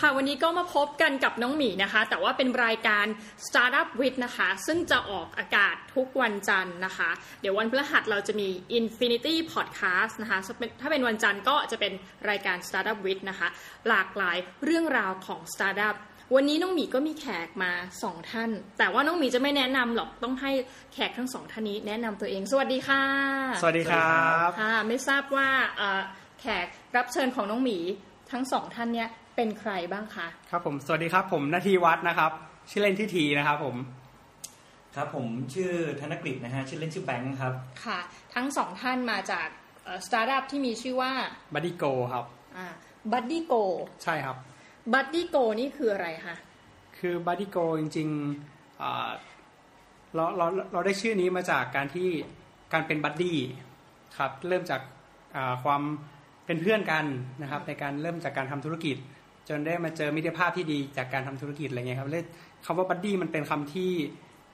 ค่ะ วันนี้ก็มาพบกันกับน้องหมีนะคะ แต่ว่าเป็นรายการ Startup with นะคะ ซึ่งจะออกอากาศทุกวันจันทร์นะคะ เดี๋ยววันพฤหัสเราจะมี Infinity Podcast นะคะ ถ้าเป็นวันจันทร์ก็จะเป็นรายการ Startup with นะคะ หลากหลายเรื่องราวของ Startup วันนี้น้องหมีก็มีแขกมาสองท่าน แต่ว่าน้องหมีจะไม่แนะนำหรอกต้องให้แขกทั้งสองท่านนี้แนะนำตัวเอง สวัสดีค่ะ สวัสดีครับค่ะไม่ทราบว่าแขกรับเชิญของน้องหมีทั้งสองท่านเนี่ย เป็นใครบ้างคะครับผมสวัสดีครับผมนาทีวัดนะครับ ชื่อเล่นที่ทีนะครับผม ครับผมชื่อธนกฤษนะฮะชื่อเล่นชื่อแบงค์ครับค่ะ ทั้งสองท่านมาจากสตาร์ทอัพที่มีชื่อว่า Buddy Go ครับอ่า Buddy Go ใช่ครับ Buddy Go นี่คืออะไรคะคือ Buddy Go จริงๆเราเราเราได้ชื่อนี้มาจากการที่การเป็น buddy ครับเริ่มจากความเป็นเพื่อนกันนะครับในการเริ่มจากการทำธุรกิจ จนได้มาเจอมิตรภาพที่ดีจากการทำธุรกิจอะไรเงี้ยครับเรียกคำว่า buddy มันเป็นคำที่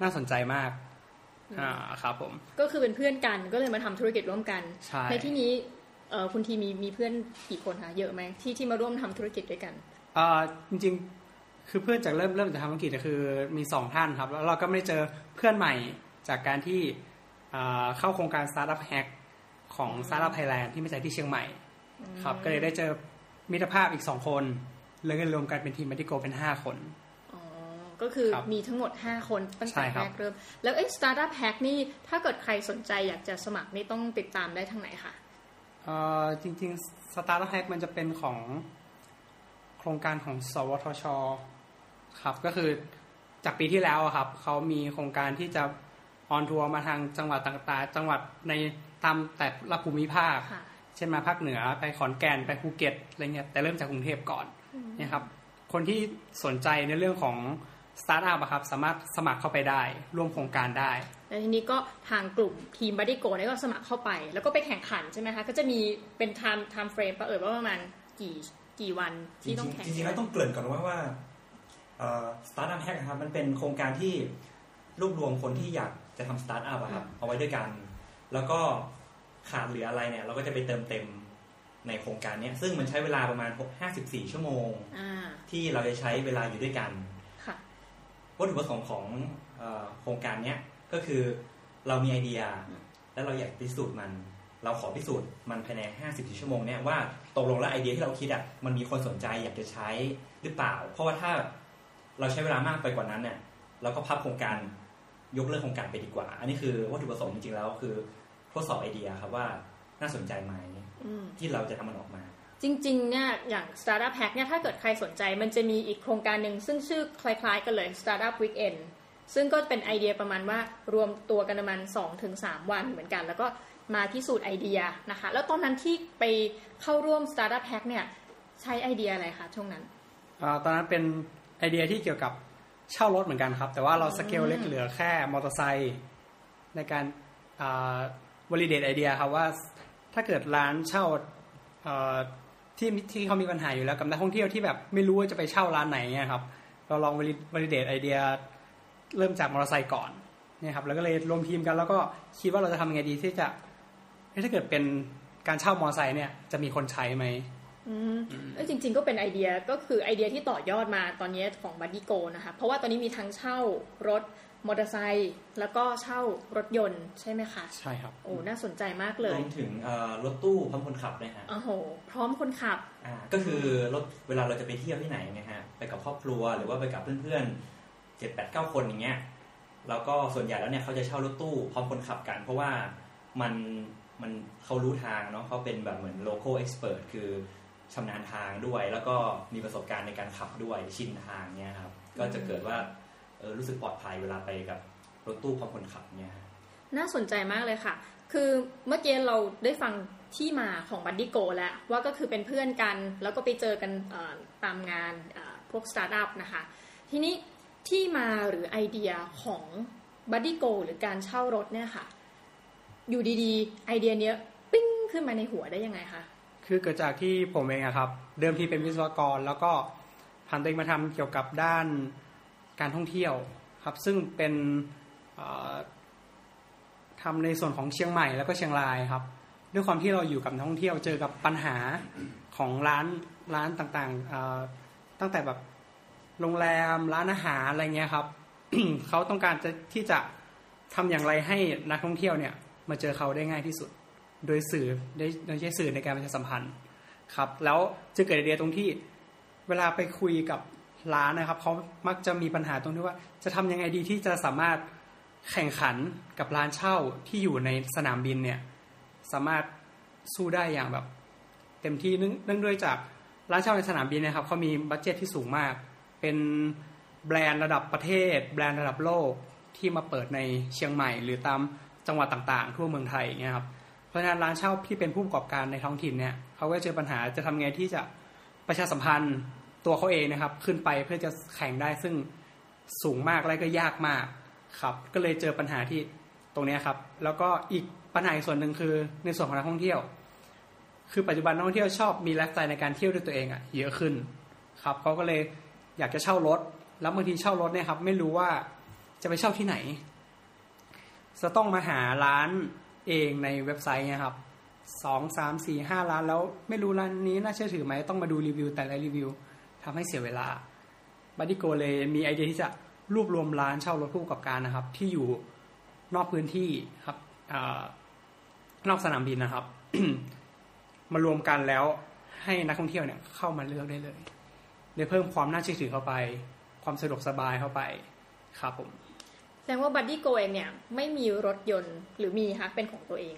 น่าสนใจมากอ่าครับผม ก็คือเป็นเพื่อนกันก็เลยมาทำธุรกิจร่วมกันใช่ในที่นี้เออคุณทีมีมีเพื่อนกี่คนคะเยอะไหมที่ที่มาร่วมทำธุรกิจด้วยกันอ่าจริงๆคือเพื่อนจากเริ่มเริ่มจะทำธุรกิจคือมีสองท่านครับ แล้วเราก็ไปเจอเพื่อนใหม่จากการที่เข้าโครงการ Startup Hack ของ Startup Thailand ที่ไม่ใช่ที่เชียงใหม่ ครับ ก็เลยได้เจอมิตรภาพอีกสองคน เลยกันรวมกันเป็นทีม BuddyGo เป็นห้าคนอ๋อก็คือมีทั้งหมด 5 คนตั้งแต่แรกเริ่ม แล้วไอ้ Startup Hack นี่ถ้าเกิดใครสนใจอยากจะสมัครนี่ต้องติดตามได้ทางไหนคะเอ่อจริงๆ Startup Hack มันจะเป็นของโครงการของ สวทช ครับก็คือจากปีที่แล้วครับเขามีโครงการที่จะ on tour มาทางจังหวัดต่างๆ จังหวัดในตามแต่ละภูมิภาค เช่นมาภาคเหนือไปขอนแก่นไปภูเก็ตอะไรเงี้ยแต่เริ่มจากกรุงเทพก่อน นะครับ คนที่สนใจในเรื่องของสตาร์ทอัพครับสามารถสมัครเข้าไปได้ ร่วมโครงการได้แล้วทีนี้ก็ทางกลุ่มทีม BuddyGo เนี่ยก็สมัครเข้าไป แล้วก็ไปแข่งขันใช่ไหมคะ ก็จะมีเป็น time time frame ถ้าเกิดว่าประมาณกี่กี่วันที่ต้องแข่งจริงๆแล้วต้องเกริ่นก่อนว่าว่า Startup Hack ครับมันเป็นโครงการที่รวบรวมคนที่อยากจะทำสตาร์ทอัพครับเอาไว้ด้วยกัน แล้วก็ขาดเหลืออะไรเนี่ย เราก็จะไปเติมเต็ม ในโครงการนี้ซึ่งมันใช้เวลาประมาณ 54 ชั่วโมงที่เราจะใช้เวลาอยู่ด้วยกันวัตถุประสงค์ของโครงการนี้ก็คือเรามีไอเดีย แล้วเราอยากพิสูจน์มัน เราขอพิสูจน์มันภายใน 54 ชั่วโมงเนี่ยว่าตกลงแล้วไอเดียที่เราคิดอะมันมีคนสนใจอยากจะใช้หรือเปล่า เพราะว่าถ้าเราใช้เวลามากไปกว่านั้นเนี่ยเราก็พับโครงการยกเลิกโครงการไปดีกว่า อันนี้คือวัตถุประสงค์จริงๆแล้วคือทดสอบไอเดียครับว่า น่าสนใจไหมที่เราจะทำมันออกมา จริงๆเนี่ยอย่าง Startup Hack เนี่ยถ้าเกิดใครสนใจ มันจะมีอีกโครงการหนึ่งซึ่งชื่อคล้ายๆกันเลย Startup Weekend ซึ่งก็เป็นไอเดียประมาณว่ารวมตัวกันประมาณ2-3ถึงวันเหมือนกัน แล้วก็มาพิสูจน์ไอเดียนะคะ แล้วตอนนั้นที่ไปเข้าร่วม Startup Hack เนี่ยใช้ไอเดียอะไรคะช่วงนั้นอตอนนั้นเป็นไอเดียที่เกี่ยวกับเช่ารถเหมือนกันครับ แต่ว่าเราสเกลเล็กเหลือแค่มอเตอร์ไซค์ในการ validate ไอเดียครับว่า ถ้าเกิดร้านเช่าที่ที่เขามีปัญหาอยู่แล้วกับนักท่องเที่ยวที่แบบไม่รู้ว่าจะไปเช่าร้านไหนเนี่ยครับ เราลอง validate ไอเดียเริ่มจากมอเตอร์ไซค์ก่อนเนี่ยครับแล้วก็เลยรวมทีมกันแล้วก็คิดว่าเราจะทำยังไงดีที่จะถ้าเกิดเป็นการเช่ามอเตอร์ไซค์เนี่ยจะมีคนใช้ไหมอืมจริง ๆ ก็เป็นไอเดียก็คือไอเดียที่ต่อยอดมาตอนนี้ของ BuddyGo นะคะ เพราะว่าตอนนี้มีทั้งเช่ารถ มอเตอร์ไซค์แล้วก็เช่ารถยนต์ใช่ไหมคะใช่ครับโอ้น่าสนใจมากเลยรวมถึงรถตู้พร้อมคนขับนะฮะโอ้โหพร้อมคนขับอ่าก็คือรถเวลาเราจะไปเที่ยวที่ไหนนะฮะไปกับครอบครัวหรือว่าไปกับเพื่อนๆเจ็ดแปดเก้าคนอย่างเงี้ยแล้วก็ส่วนใหญ่แล้วเนี่ยเขาจะเช่ารถตู้พร้อมคนขับกัน เพราะว่ามันมันเขารู้ทางเนาะเขาเป็นแบบเหมือนโลโก้เอ็กซ์เพรสคือชำนาญทางด้วย แล้วก็มีประสบการณ์ในการขับด้วยชินทางเนี่ยครับก็จะเกิดว่า เออรู้สึกปลอดภัยเวลาไปกับรถตู้พร้อมคนขับเนี่ยน่าสนใจมากเลยค่ะ คือเมื่อกี้เราได้ฟังที่มาของ BuddyGo แล้วว่าก็คือเป็นเพื่อนกัน แล้วก็ไปเจอกันตามงานพวกสตาร์ทอัพนะคะ ทีนี้ที่มาหรือไอเดียของ BuddyGo หรือการเช่ารถเนี่ยค่ะ อยู่ดีๆ ไอเดียเนี้ยปิ้งขึ้นมาในหัวได้ยังไงคะ คือเกิดจากที่ผมเองอะครับ เดิมทีเป็นวิศวกร แล้วก็ผันตัวเองมาทำเกี่ยวกับด้าน การท่องเที่ยวครับ ซึ่งเป็นทำในส่วนของเชียงใหม่แล้วก็เชียงรายครับ ด้วยความที่เราอยู่กับนักท่องเที่ยวเจอกับปัญหาของร้านร้านต่างๆตั้งแต่แบบโรงแรมร้านอาหารอะไรเงี้ยครับเขาต้องการจะที่จะทำอย่างไรให้นักท่องเที่ยวเนี่ยมาเจอเขาได้ง่ายที่สุด โดยสื่อได้โดยใช้สื่อในการประชาสัมพันธ์ครับ แล้วจึงเกิดไอเดียตรงที่เวลาไปคุยกับ ร้านนะครับเขามักจะมีปัญหาตรงที่ว่า จะทำยังไงดีที่จะสามารถแข่งขันกับร้านเช่าที่อยู่ในสนามบินเนี่ยสามารถสู้ได้อย่างแบบ เต็มที่เนื่องด้วยจากร้านเช่าในสนามบินนะครับเขามีบัตเจ็ตที่สูงมาก เป็นแบรนด์ระดับประเทศ แบรนด์ระดับโลกที่มาเปิดในเชียงใหม่ หรือตามจังหวัดต่างๆ ทั่วเมืองไทยเนี่ยครับเพราะฉะนั้นร้านเช่าที่เป็นผู้ประกอบการในท้องถิ่นเนี่ยเขาก็เจอปัญหาจะทำไงที่จะประชาสัมพันธ์ ตัวเขาเองนะครับ ขึ้นไปเพื่อจะแข่งได้ซึ่งสูงมากและก็ยากมากครับ ก็เลยเจอปัญหาที่ตรงนี้ครับ แล้วก็อีกปัญหาอีกส่วนหนึ่งคือในส่วนของนักท่องเที่ยว คือปัจจุบันนักท่องเที่ยวชอบมีไลฟ์สไตล์ในการเที่ยวด้วยตัวเองอะเยอะขึ้นครับเขาก็เลยอยากจะเช่ารถ แล้วบางทีเช่ารถเนี่ยครับ ไม่รู้ว่าจะไปเช่าที่ไหน จะต้องมาหาร้านเองในเว็บไซต์นี่ยครับสองสามสี่ห้าร้านแล้วไม่รู้ร้านนี้น่าเชื่อถือไหมต้องมาดูรีวิวแต่ละรีวิว ทำให้เสียเวลา BuddyGo เลยมีไอเดียที่จะรวบรวมร้านเช่ารถผู้ประกอบการนะครับ ที่อยู่นอกพื้นที่ครับอานอกสนามบินนะครับ มารวมกันแล้วให้นักท่องเที่ยวเนี่ยเข้ามาเลือกได้เลยได้เพิ่มความน่าเชื่อถือเข้าไป ความสะดวกสบายเข้าไปครับผมแสดงว่า BuddyGo เองเนี่ยไม่มีรถยนต์หรือมีคะเป็นของตัวเอง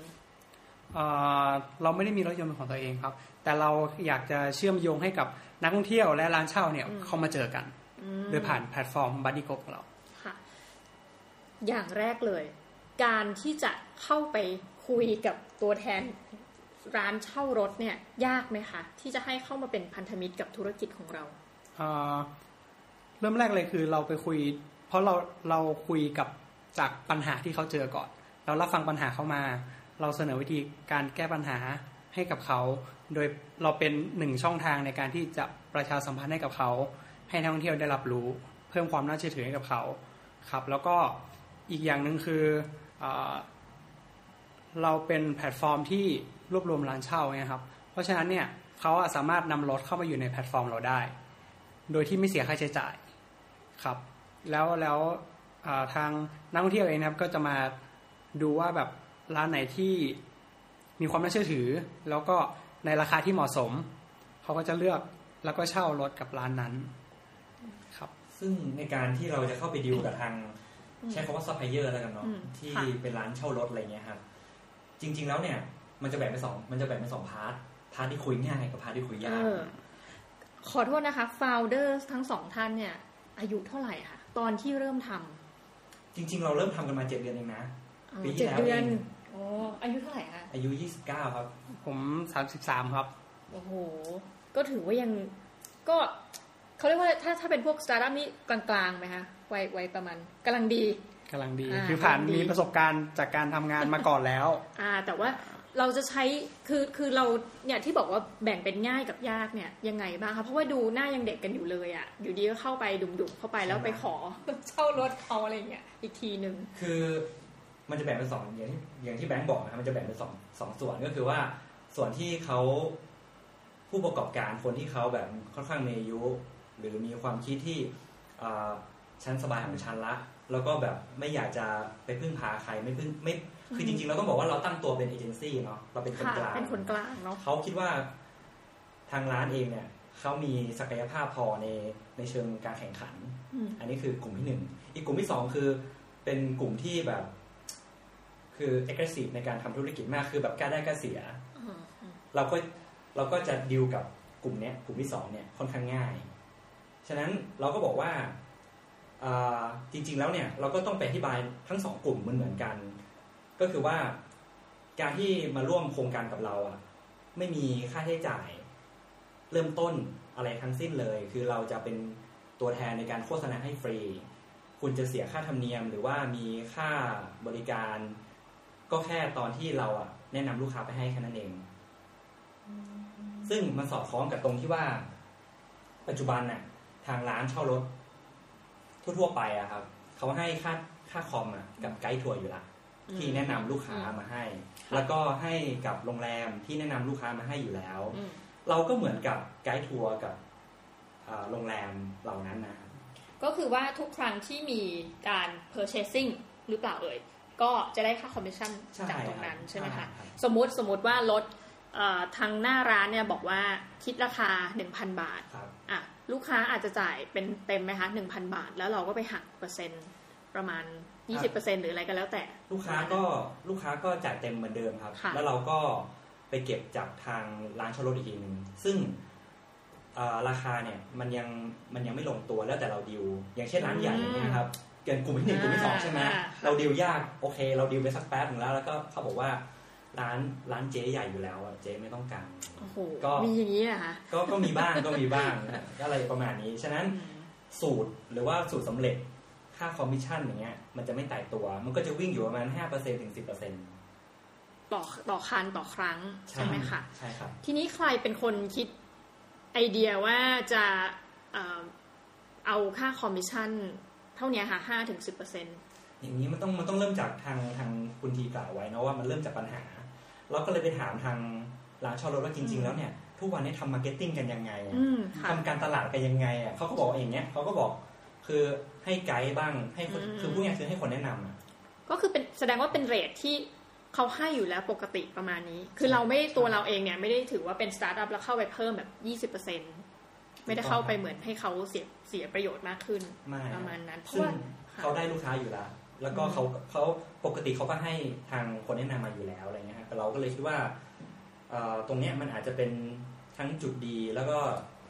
เอ่อเราไม่ได้มีรถยนต์เป็นของตัวเองครับ แต่เราอยากจะเชื่อมโยงให้กับ นักท่องเที่ยวและร้านเช่าเนี่ยอืมเข้ามาเจอกันอืมโดยผ่านแพลตฟอร์ม BuddyGo ของเราค่ะ อย่างแรกเลย การที่จะเข้าไปคุยกับตัวแทนร้านเช่ารถเนี่ย ยากไหมคะ ที่จะให้เข้ามาเป็นพันธมิตรกับธุรกิจของเราเอ่อเริ่มแรกเลยคือเราไปคุย เพราะเราเราคุยกับจากปัญหาที่เขาเจอก่อน เรารับฟังปัญหาเขามา เราเสนอวิธีการแก้ปัญหาให้กับเขา โดยเราเป็นหนึ่งช่องทางในการที่จะประชาสัมพันธ์ให้กับเขา ให้นักท่องเที่ยวได้รับรู้ เพิ่มความน่าเชื่อถือให้กับเขาครับแล้วก็อีกอย่างหนึ่งคือเอเราเป็นแพลตฟอร์มที่รวบรวมร้านเช่าเนี่ยครับ เพราะฉะนั้นเนี่ยเขาสามารถนำรถเข้ามาอยู่ในแพลตฟอร์มเราได้ โดยที่ไม่เสียค่าใช้จ่ายครับ แล้วแล้วทางนักท่องเที่ยวเองนะครับก็จะมาดูว่าแบบร้านไหนที่มีความน่าเชื่อถือ แล้วก็ ในราคาที่เหมาะสม เขาก็จะเลือกแล้วก็เช่ารถกับร้านนั้น ครับ ซึ่งในการที่เราจะเข้าไปดิวกับทางอืมใช้คำว่าซัพพลายเออร์แล้วกันเนาะอืมที่ค่ะเป็นร้านเช่ารถอะไรเงี้ยครับจริง ๆ แล้วเนี่ย มันจะแบ่งเป็นสองมันจะแบ่งเป็นสอง part part ที่คุยง่ายกับ part ที่คุยยากเออขอโทษนะคะฟ o วเดอร์ทั้งสองท่านเนี่ย อายุเท่าไหร่คะตอนที่เริ่มทจริง ๆ เราเริ่มทำกันมาเจ็ดเดือนเองนะำอ๋อปีที่เจ็ดแล้วเดือนเอง อ๋ออายุเท่าไหร่คะอายุยี่สิบเก้าครับ ผมสามสิบสามครับ โอ้โห ก็ถือว่ายังก็เขาเรียกว่าถ้าถ้าเป็นพวกสตาร์ทอัพนี่กลางๆไหมคะวัยวัยประมาณกำลังดีกำลังดีอ่าคือผ่านกำลังดีมีประสบการณ์จากการทำงานมาก่อนแล้ว อ่า แต่ว่าเราจะใช้คือคือเราเนี่ยที่บอกว่าแบ่งเป็นง่ายกับยากเนี่ยยังไงบ้างคะเพราะว่าดูหน้ายังเด็กกันอยู่เลยอะ่ะ อยู่ดีก็เข้าไปดุ่มๆเข้าไปแล้วไปขอเช่ารถเขาอะไรเงี้ยอีกทีหนึ่งคือ มันจะแบ่งเป็นสองอย่างที่อย่างที่แบงค์บอกนะครับมันจะแบ่งเป็นสองสองส่วนก็คือว่าส่วนที่เขาผู้ประกอบการคนที่เขาแบบค่อนข้างมีอายุหรือมีความคิดที่อ่าชั้นสบายของชั้นละ แล้วก็แบบไม่อยากจะไปพึ่งพาใครไม่พึ่งไม่คือจริงๆเราต้องบอกว่าเราตั้งตัวเป็นเอเจนซี่เนาะเราเป็นคนค่ะกลางเป็นคนกลางเนาะเขาคิดว่าทางร้านเองเนี่ยเขามีศักยภาพพอในในเชิงการแข่งขันอืมอันนี้คือกลุ่มที่หนึ่งอีกกลุ่มที่สองคือเป็นกลุ่มที่แบบ คือ aggressive ในการทำธุรกิจมากคือแบบกล้าได้กล้าเสียอืมอืมเราก็เราก็จะดิวกับกลุ่มเนี้ยกลุ่มที่สองเนี่ยค่อนข้างง่าย ฉะนั้นเราก็บอกว่าอ่าจริง ๆ แล้วเนี่ยเราก็ต้องไปอธิบายทั้งสองกลุ่มเหมือนเหมือนกัน ก็คือว่าการที่มาร่วมโครงการกับเราอะไม่มีค่าใช้จ่าย เริ่มต้นอะไรทั้งสิ้นเลย คือเราจะเป็นตัวแทนในการโฆษณาให้ฟรี คุณจะเสียค่าธรรมเนียม หรือว่ามีค่าบริการ ก็แค่ตอนที่เราอะ แนะนำลูกค้าไปให้แค่นั้นเอง ซึ่งมันสอดคล้องกับตรงที่ว่า ปัจจุบันน่ะ ทางร้านเช่ารถ ทั่วๆไปอะครับเขาให้ค่าค่าคอมอะกับไกด์ทัวร์อยู่ละที่แนะนำลูกค้ามาให้ แล้วก็ให้กับโรงแรมที่แนะนำลูกค้ามาให้อยู่แล้วอืมเราก็เหมือนกับไกด์ทัวร์กับเอ่อโรงแรมเหล่านั้นนะครับก็คือว่าทุกครั้งที่มีการ purchasing หรือเปล่าเอ่ย ก็จะได้ค่าคอมมิชชั่นใช่จากตรงนั้นครับใช่ไหมใช่คะครับสมมุติสมมติว่ารถเอ่อทางหน้าร้านเนี่ยบอกว่าคิดราคา 1,000 บาทครับอะลูกค้าอาจจะจ่ายเป็นเต็มไหมคะ1,000 บาท แล้วเราก็ไปหักเปอร์เซ็นต์ประมาณ 20%หรืออะไรก็แล้วแต่ ลูกค้าก็ลูกค้าก็จ่ายเต็มเหมือนเดิมครับค่ะแล้วเราก็ไปเก็บจากทางร้านเช่ารถอีกทีหนึ่งซึ่งเอ่อราคาเนี่ยมันยังมันยังไม่ลงตัวแล้วแต่เราดิวอย่างเช่นร้านใหญ่อย่างเงี้ยครับ เกินกลุ่มที่หนึ่งกลุ่มที่สองใช่ไหมอ่าเราดิวยากโอเค เราดิวไปสักแป๊บหนึ่งแล้ว แล้วก็เขาบอกว่าร้านร้านเจ๊ใหญ่อยู่แล้วอะเจ๊ไม่ต้องการโอ้โหก็มีอย่างนี้นะคะก็ก็มีบ้างก็มีบ้างนะก็อะไรประมาณนี้ ฉะนั้นสูตรหรือว่าสูตรสำเร็จค่าคอมมิชชั่นอย่างเงี้ยมันจะไม่ตายตัว มันก็จะวิ่งอยู่ประมาณ5%ถึง10%ต่อต่อคันต่อครั้งใช่ไหมคะใช่ครับ ทีนี้ใครเป็นคนคิดไอเดียว่าจะเอ่อเอาค่าคอมมิชชั่น เท่านี้ค่ะห้าถึงสิบเปอร์เซ็นต์อย่างนี้มันต้องมันต้องเริ่มจากทางทางคุณทีกล่าวไว้นะว่ามันเริ่มจากปัญหา เราก็เลยไปถามทางร้านเช่ารถว่าจริง ๆ แล้วเนี่ย ทุกวันนี้ทำ marketing กันยังไงอะอืมค่ะทำการตลาดกันยังไงอะเขาก็บอกว่าอย่างเงี้ยเขาก็บอกคือให้ไกด์บ้างให้คนอืมคือพูดง่ายๆคือให้คนแนะนำอะก็คือเป็นแสดงว่าเป็น rate ที่เขาให้อยู่แล้วปกติประมาณนี้ คือเราไม่ได้ตัวเราเองเนี่ยไม่ได้ถือว่าเป็นสตาร์ทอัพแล้วเข้าไปเพิ่มแบบยี่สิบเปอร์เซ็น ไม่ได้เข้าไปเหมือนให้เขาเสียเสียประโยชน์มากขึ้นไม่ประมาณนั้นเพราะซึ่งว่าเขาได้ลูกค้าอยู่แล้ว แล้วก็อืมเขาเขาปกติเขาก็ให้ทางคนแนะนำมาอยู่แล้วอะไรเงี้ยครับแต่เราก็เลยคิดว่าเอ่อตรงเนี้ยมันอาจจะเป็นทั้งจุดดีแล้วก็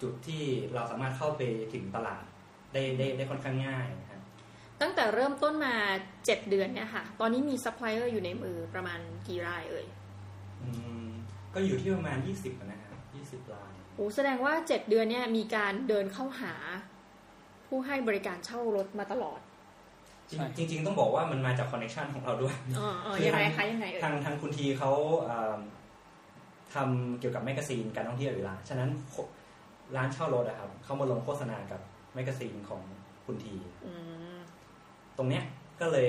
จุดที่เราสามารถเข้าไปถึงตลาดได้ได้ได้ค่อนข้างง่ายนะครับตั้งแต่เริ่มต้นมาเจ็ดเดือนเนี่ยค่ะ ตอนนี้มีซัพพลายเออร์อยู่ในมือประมาณกี่รายเอ่ยอืมก็อยู่ที่ประมาณ20อะนะครับ20ล้าน โอ้แสดงว่าเจ็ดเดือนเนี่ยมีการเดินเข้าหา ผู้ให้บริการเช่ารถมาตลอด จริงจริงๆต้องบอกว่ามันมาจาก connection ของเราด้วยเออเออคือยังไงทางคะยังไงเอ่ยทางทางคุณทีเขาเอิ่มทำเกี่ยวกับ magazine การท่องเที่ยวอยู่แล้วฉะนั้นโคร้านเช่ารถอะครับเขามาลงโฆษณากับ magazine ของคุณทีอืมตรงเนี้ยก็เลย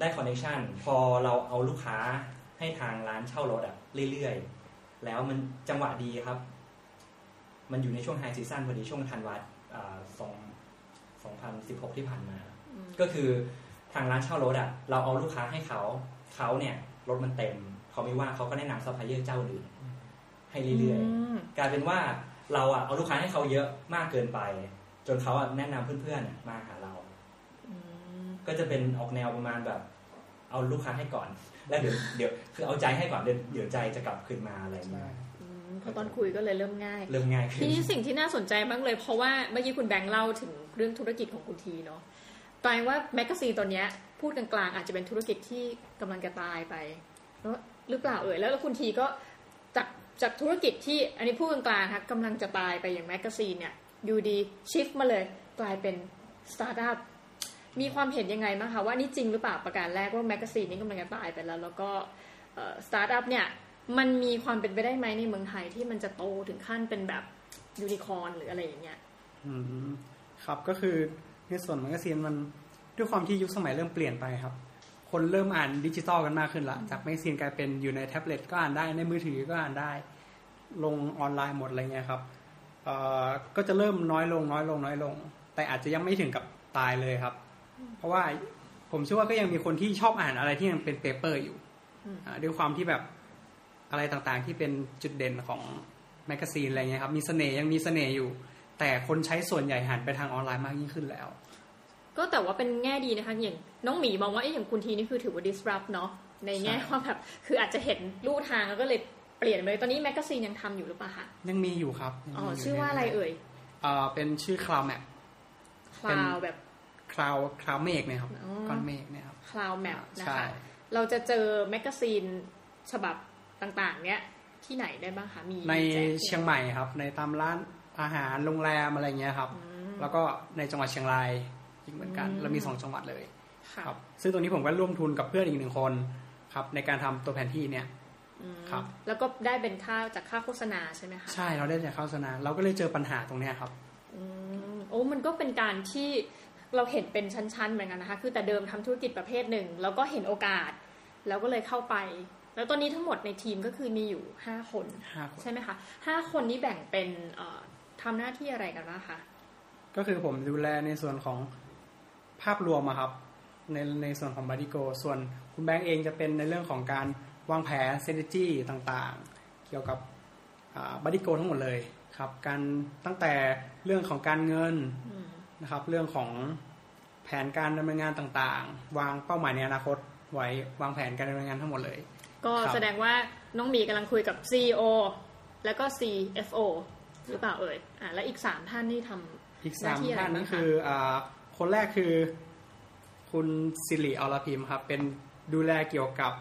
ได้ connection พอเราเอาลูกค้าให้ทางร้านเช่ารถอะเรื่อยๆ แล้วมันจังหวะดีครับ มันอยู่ในช่วง high season พอดีช่วงธันวาสองสองพันสิบหกที่ผ่านมาอืมก็คือทางร้านเช่ารถอะเราเอาลูกค้าให้เขาเขาเนี่ยรถมันเต็มเขาไม่ว่างเขาก็แนะนำซัพพลายเออร์เจ้าอื่นให้เรื่อยๆกลายเป็นว่าเราอะเอาลูกค้าให้เขาเยอะมากเกินไป จนเขาอะแนะนำเพื่อนๆอะมาหาเราอืมก็จะเป็นออกแนวประมาณแบบ เอาลูกค้าให้ก่อน แล้วเดี๋ยวเดี๋ยวคือเอาใจให้ก่อนเดี๋ยวเดี๋ยวใจจะกลับคืนมาอะไรอย่างเงี้ย อืมพอตอนคุยก็เลยเริ่มง่าย เริ่มง่ายขึ้น ทีนี้สิ่งที่น่าสนใจมากเลย เพราะว่าเมื่อกี้คุณแบงค์เล่าถึงเรื่องธุรกิจของคุณทีเนาะกลายว่า magazine ตัวเนี้ยพูดกลางๆอาจจะเป็นธุรกิจที่กำลังจะตายไปแล้วหรือเปล่าเอ่ยแล้วแล้วคุณทีก็จากจากธุรกิจที่อันนี้พูดกลางๆค่ะกำลังจะตายไปอย่าง magazine เนี่ยอยู่ดี shift มาเลยกลายเป็นสตาร์ทอัพมีความเห็นยังไงบ้างคะว่านี่จริงหรือเปล่าประการแรกว่า magazine นี้กำลังจะตายไปแล้ว แล้วก็สตาร์ทอัพเนี่ย มันมีความเป็นไปได้ไหมในเมืองไทยที่มันจะโตถึงขั้นเป็นแบบยูนิคอร์นหรืออะไรอย่างเงี้ยอืมครับก็คือในส่วน magazine มันด้วยความที่ยุคสมัยเริ่มเปลี่ยนไปครับ คนเริ่มอ่านดิจิตอลกันมากขึ้นละจาก magazine กลายเป็นอยู่ในแท็บเล็ตก็อ่านได้ในมือถือก็อ่านได้ ลงออนไลน์หมดอะไรเงี้ยครับเอ่อก็จะเริ่มน้อยลงน้อยลงน้อยลง แต่อาจจะยังไม่ถึงกับตายเลยครับ เพราะว่าผมเชื่อว่าก็ยังมีคนที่ชอบอ่านอะไรที่ยังเป็น paper อยู่อืมอ่าด้วยความที่แบบ อะไรต่างๆ ที่เป็นจุดเด่นของ magazine อะไรเงี้ยครับ มีเสน่ห์ยังมีเสน่ห์อยู่ แต่คนใช้ส่วนใหญ่หันไปทางออนไลน์มากยิ่งขึ้นแล้ว ก็แต่ว่าเป็นแง่ดีนะคะอย่างน้องหมีมองว่าไอ้อย่างคุณทีนี่คือถือว่า disrupt เนาะในแง่ใช่ว่าแบบคืออาจจะเห็นลู่ทางแล้วก็เลยเปลี่ยนไปเลยตอนนี้ magazine ยังทำอยู่หรือเปล่าคะยังมีอยู่ครับยังอ๋อมีอยู่ชื่อว่าอะไรเอ่ยเอ่อเป็นชื่อ Cloud Map Cloud แบบ Cloud Cloud เมฆเนี่ยครับอ๋อก้อนเมฆเนี่ยครับ Cloud Map นะใช่คะเราจะเจอแมกกาซีนฉบับ ต่างๆ เนี้ยที่ไหนได้บ้างคะมีในแจกเชียงใหม่ครับ ในตามร้านอาหารโรงแรมอะไรเงี้ยครับอืมแล้วก็ในจังหวัดเชียงรายอีกเหมือนกันอืมเรามีสองจังหวัดเลยค่ะครับ ซึ่งตรงนี้ผมก็ร่วมทุนกับเพื่อนอีกหนึ่งคนครับ ในการทำตัวแผนที่เนี่ยอืมครับ แล้วก็ได้เป็นค่าจากค่าโฆษณาใช่ไหมคะใช่เราได้จากเข้าสนามเราก็เลยเจอปัญหาตรงเนี้ยครับอืมโอ้มันก็เป็นการที่เราเห็นเป็นชั้นๆเหมือนกันนะคะ คือแต่เดิมทำธุรกิจประเภทหนึ่งแล้วก็เห็นโอกาส แล้วก็เลยเข้าไป แล้วตอนนี้ทั้งหมดในทีมก็คือมีอยู่ห้าคนห้าคนใช่ไหมคะห้าคนนี้แบ่งเป็นเอ่อทำหน้าที่อะไรกันบ้างคะก็คือผมดูแลในส่วนของภาพรวมอะครับ ในในส่วนของบ o ดี้โก ส่วนคุณแบงค์เองจะเป็นในเรื่องของการวางแผน strategy ต่างๆ เกี่ยวกับบ o ดี้โกทั้งหมดเลยครับการตั้งแต่เรื่องของการเงินอืมนะครับ เรื่องของแผนการดำเนินงานต่างๆ วางเป้าหมายในอนาคตไว้วางแผนการดำเนินงานทั้งหมดเลย ก็ครับแสดงว่าน้องหมีกำลังคุยกับ CEO แล้วก็ CFO หรือเปล่าเอ่ยอ่าและอีกสามท่านนี่ทำอีกหน้าสามที่อะไรท่านบ้างนี่คะคืออ่าคนแรกคือคุณสิริอรพิมพ์ครับเป็นดูแลเกี่ยวกับ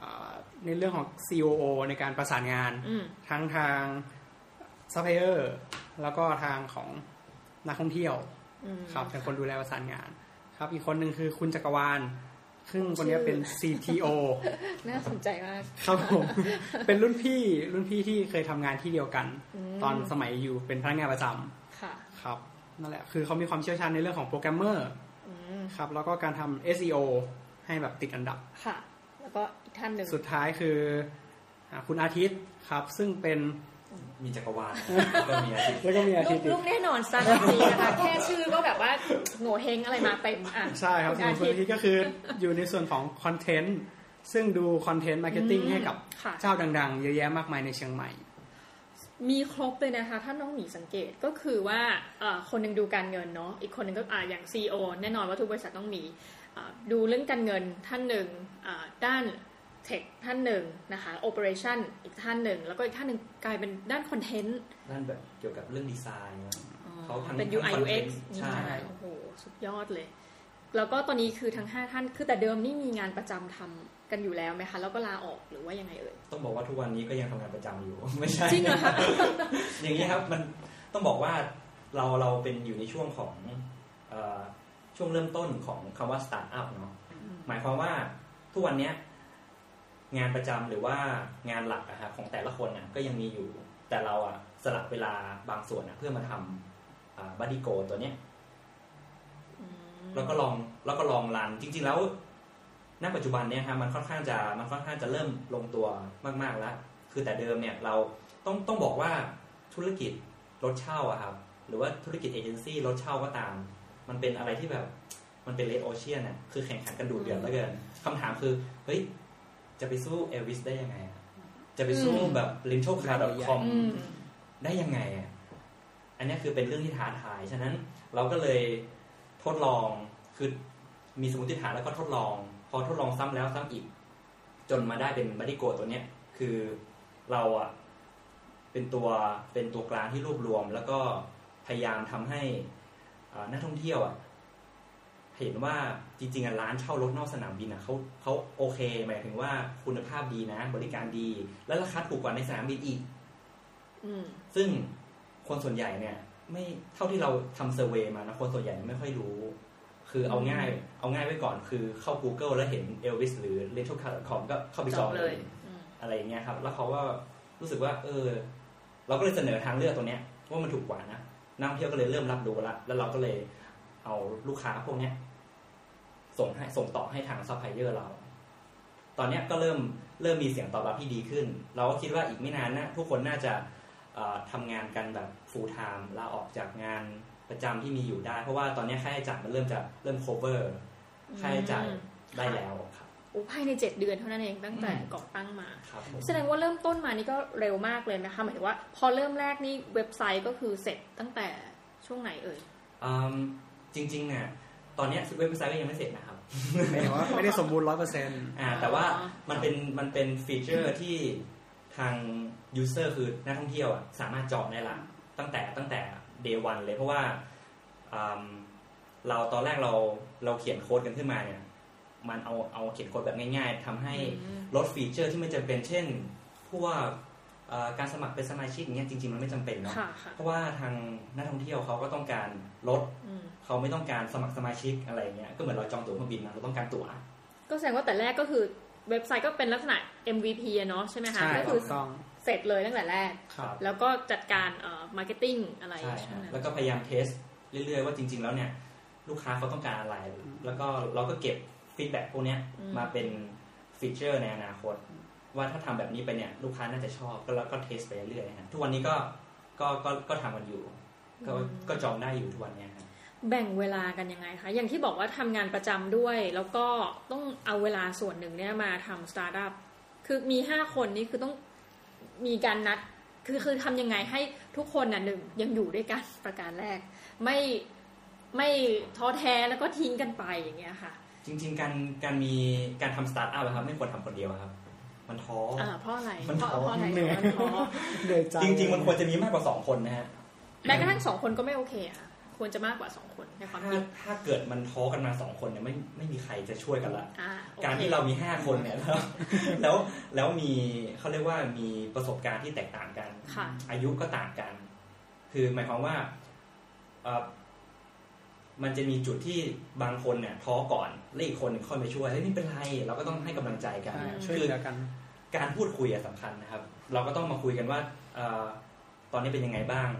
อ่าในเรื่องของ COO ในการประสานงานอืมทั้งทางซัพพลายเออร์แล้วก็ทางของนักท่องเที่ยวอืมครับเป็นคนดูแลประสานงาน ครับอีกคนหนึ่งคือคุณจักรวาล ซึ่งคนนี้เป็น CTO น่าสนใจมาก ครับผม เป็นรุ่นพี่รุ่นพี่ที่เคยทำงานที่เดียวกันอืมตอนสมัยอยู่เป็นพนักงานประจำค่ะ ครับ นั่นแหละ คือเขามีความเชี่ยวชาญในเรื่องของโปรแกรมเมอร์อืมครับ แล้วก็การทำ SEO ให้แบบติดอันดับ ค่ะ แล้วก็อีกท่านหนึ่ง สุดท้ายคืออ่าคุณอาทิตย์ครับ ซึ่งเป็น มีจักรวาลก็มีอาทิตย์แล้วก็มีอาลูทิตกย์อีลูกกแน่นอนสตาร์ทดีนะคะแค่ชื่อก็แบบว่าโง่เฮงอะไรมาเต็มอะใช่ครับณส่วนอาคุณทิตอาย์ทิตย์ก็คืออยู่ในส่วนของคอนเทนต์ซึ่งดูคอนเทนต์มาร์เก็ตติ้งอืมให้กับค่ะเจ้าดังๆ เยอะแยะมากมายในเชียงใหม่ มีครบเลยนะคะ ถ้าน้องหมีสังเกตก็คือว่าเอ่อคนหนึ่งดูการเงินเนาะอีกคนหนึ่งก็อ่าอย่าง CEO แน่นอนว่าทุกบริษัทต้องมีอ่าดูเรื่องการเงินท่านหนึ่งอ่าด้าน เทคท่านหนึ่งนะคะ Operation อีกท่านหนึ่ง แล้วก็อีกท่านหนึ่งกลายเป็นด้านคอนเทนต์นั่นแบบเกี่ยวกับเรื่องดีไซน์นะเขาทำเป็นทั้ง UI UX content ใช่โอ้โหสุดยอดเลย แล้วก็ตอนนี้คือทั้ง 5 ท่านคือแต่เดิมนี่มีงานประจำทำกันอยู่แล้วไหมคะ แล้วก็ลาออกหรือว่ายังไงเอ่ยต้องบอกว่าทุกวันนี้ก็ยังทำงานประจำอยู่ไม่ใช่จริงเหรอคะอย่างนี้ครับมันต้องบอกว่าเราเราเป็นอยู่ในช่วงของเออช่วงเริ่มต้นของคำว่าสตาร์ทอัพเนาะหมายความว่าทุกวันเนี้ย งานประจำหรือว่างานหลักอะครับของแต่ละคนน่ะก็ยังมีอยู่ แต่เราอะสลับเวลาบางส่วนอะเพื่อมาทำบัดดี้โกตัวเนี้ยแล้วก็ลองแล้วก็ลอง run จริง ๆ แล้วณปัจจุบันเนี่ยครับมันค่อนข้างจะมันค่อนข้างจะเริ่มลงตัวมากๆแล้ว คือแต่เดิมเนี่ยเราต้องต้องบอกว่าธุรกิจรถเช่าอะครับหรือว่าธุรกิจเอเจนซี่รถเช่าก็ตาม มันเป็นอะไรที่แบบมันเป็น red ocean น่ะคือแข่งขันกันดุเดือดเหลือเกินคำถามคือเฮ้ย จะไปสู้ Avis ได้ยังไงอะจะไปสู้อืมแบบ rentalcars.com อืมได้ยังไงอะอันนี้คือเป็นเรื่องที่ท้าทาย ฉะนั้นเราก็เลยทดลองคือมีสมมติฐานแล้วก็ทดลอง พอทดลองซ้ำแล้วซ้ำอีก จนมาได้เป็นบัดดี้โกตัวเนี้ย คือเราอะเป็นตัวเป็นตัวกลางที่รวบรวม แล้วก็พยายามทำให้อ่านักท่องเที่ยวอะ เห็นว่าจริงๆอะร้านเช่ารถนอกสนามบินอะเขาเขาโอเคหมายถึงว่าคุณภาพดีนะ บริการดี และราคาถูกกว่าในสนามบินอีกอืมซึ่งคนส่วนใหญ่เนี่ย ไม่เท่าที่เราทำ survey มานะคนส่วนใหญ่ไม่ค่อยรู้ คือเอาง่าย เอาง่ายไว้ก่อนคือเข้า Google แล้วเห็น Avis หรือ r e t o c a r c o m ก็เข้าไปจองจองเลเลยอืมอะไรอย่างเงี้ยครับ แล้วเขาก็รู้สึกว่า เออ เราก็เลยเสนอทางเลือกตัวเนี้ยว่ามันถูกกว่านะนักท่องเที่ยวก็เลยเริ่มรับรู้ละแล้วเราก็เลย เอาลูกค้าพวกเนี้ยส่งให้ส่งต่อให้ทางซัพพลายเออร์เรา ตอนเนี้ยก็เริ่มเริ่มมีเสียงตอบรับที่ดีขึ้น เราก็คิดว่าอีกไม่นานนะทุกคนน่าจะเอ่อทำงานกันแบบ full time ลาออกจากงานประจำที่มีอยู่ได้ เพราะว่าตอนเนี้ยค่าใช้จ่ายมันเริ่มจะเริ่ม cover ค่าใช้จ่ายได้แล้วครับโอ้ภายใน 7 เดือนเท่านั้นเองตั้งแต่อืมก่อตั้งมาครับผมแสดงว่าเริ่มต้นมานี่ก็เร็วมากเลยนะคะ หมายถึงว่าพอเริ่มแรกนี่เว็บไซต์ก็คือเสร็จตั้งแต่ช่วงไหนเอ่ยอืม จริงๆเนี่ยตอนเนี้ยเว็บไซต์ก็ยังไม่เสร็จนะครับไม่ได้ว่าไม่ได้สมบูรณ์ร้อยเปอร์เซ็นต์อ่าแต่ว่ามันเป็นมันเป็น feature ที่ทางuser คือนักท่องเที่ยวอะสามารถจองได้ละตั้งแต่ตั้งแต่ day one เลยเพราะว่าอืมเราตอนแรกเราเราเขียนโค้ดกันขึ้นมาเนี่ย มันเอาเอาเขียนโค้ดแบบง่าย ๆทำให้อืมลด feature ที่ไม่จำเป็นเช่นพวกเอ่อ การสมัครเป็นสมาชิกอย่างเงี้ยจริง ๆ มันไม่จำเป็นเนาะค่ะค่ะเพราะว่าทางนักท่องเที่ยวเขาก็ต้องการลดอืมเขาไม่ต้องการสมัครสมาชิกอะไรเงี้ยก็เหมือนเราจองตั๋วเครื่องบินนะเราต้องการตั๋วก็แสดงว่าแต่แรกก็คือเว็บไซต์ก็เป็นลักษณะ MVP อะเนาะใช่ไหมคะใช่ก็ถูคือถูกต้องเสร็จเลยตั้งแต่แรกครับแล้วก็จัดการเอ่อ marketing อะไรใช่ช่วงฮะนั้นแล้วก็พยายาม test เรื่อยๆ ว่าจริง ๆ แล้วเนี่ย ลูกค้าเขาต้องการอะไร แล้วก็เราก็เก็บ feedback พวกเนี้ยมาเป็น feature ในอนาคต ว่าถ้าทำแบบนี้ไปเนี่ยลูกค้าน่าจะชอบก็แล้วก็ test ไปเรื่อยๆฮะทุกวันนี้ก็ก็ก็ก็ทำกันอยู่ ก็ก็จองได้อยู่ทุกวันเนี้ยครับแบ่งเวลากันยังไงคะ อย่างที่บอกว่าทำงานประจำด้วย แล้วก็ต้องเอาเวลาส่วนหนึ่งเนี่ยมาทำสตาร์ทอัพ คือมีห้าคนนี่คือต้องมีการนัด คือคือทำยังไงให้ทุกคนน่ะหนึ่งยังอยู่ด้วยกันประการแรก ไม่ไม่ท้อแท้แล้วก็ทิ้งกันไปอย่างเงี้ยค่ะ จริง ๆ การการมีการทำสตาร์ทอัพอะครับไม่ควรทำคนเดียวอะครับ มันท้ออ่าเพราะอะไรมันเพราะท้อเพราะอะไรเหนื่อยมันท้อเหนื่อยใจจริง ๆ มันควรจะมีมากกว่าสองคนนะฮะแม้กระทั่งสองคนก็ไม่โอเคอะควรจะมากกว่าสองคนในความถ้าคิดถ้าเกิดมันท้อกันมาสองคนเนี่ยไม่ไม่มีใครจะช่วยกันละอ่าโอคการที่เรามีห้าคนเนี่ยแล้วแล้วแล้วมีเขาเรียกว่ามีประสบการณ์ที่แตกต่างกันค่ะอายุก็ต่างกัน คือหมายความว่าเอ่อ มันจะมีจุดที่บางคนเนี่ยท้อก่อนแล้วอีกคนหนึ่งค่อยมาช่วยเฮ้ยไม่เป็นไรเราก็ต้องให้กำลังใจกันใช่อืมช่วยเหลือกัน การพูดคุยอะสำคัญนะครับ เราก็ต้องมาคุยกันว่าเอ่อตอนนี้เป็นยังไงบ้าง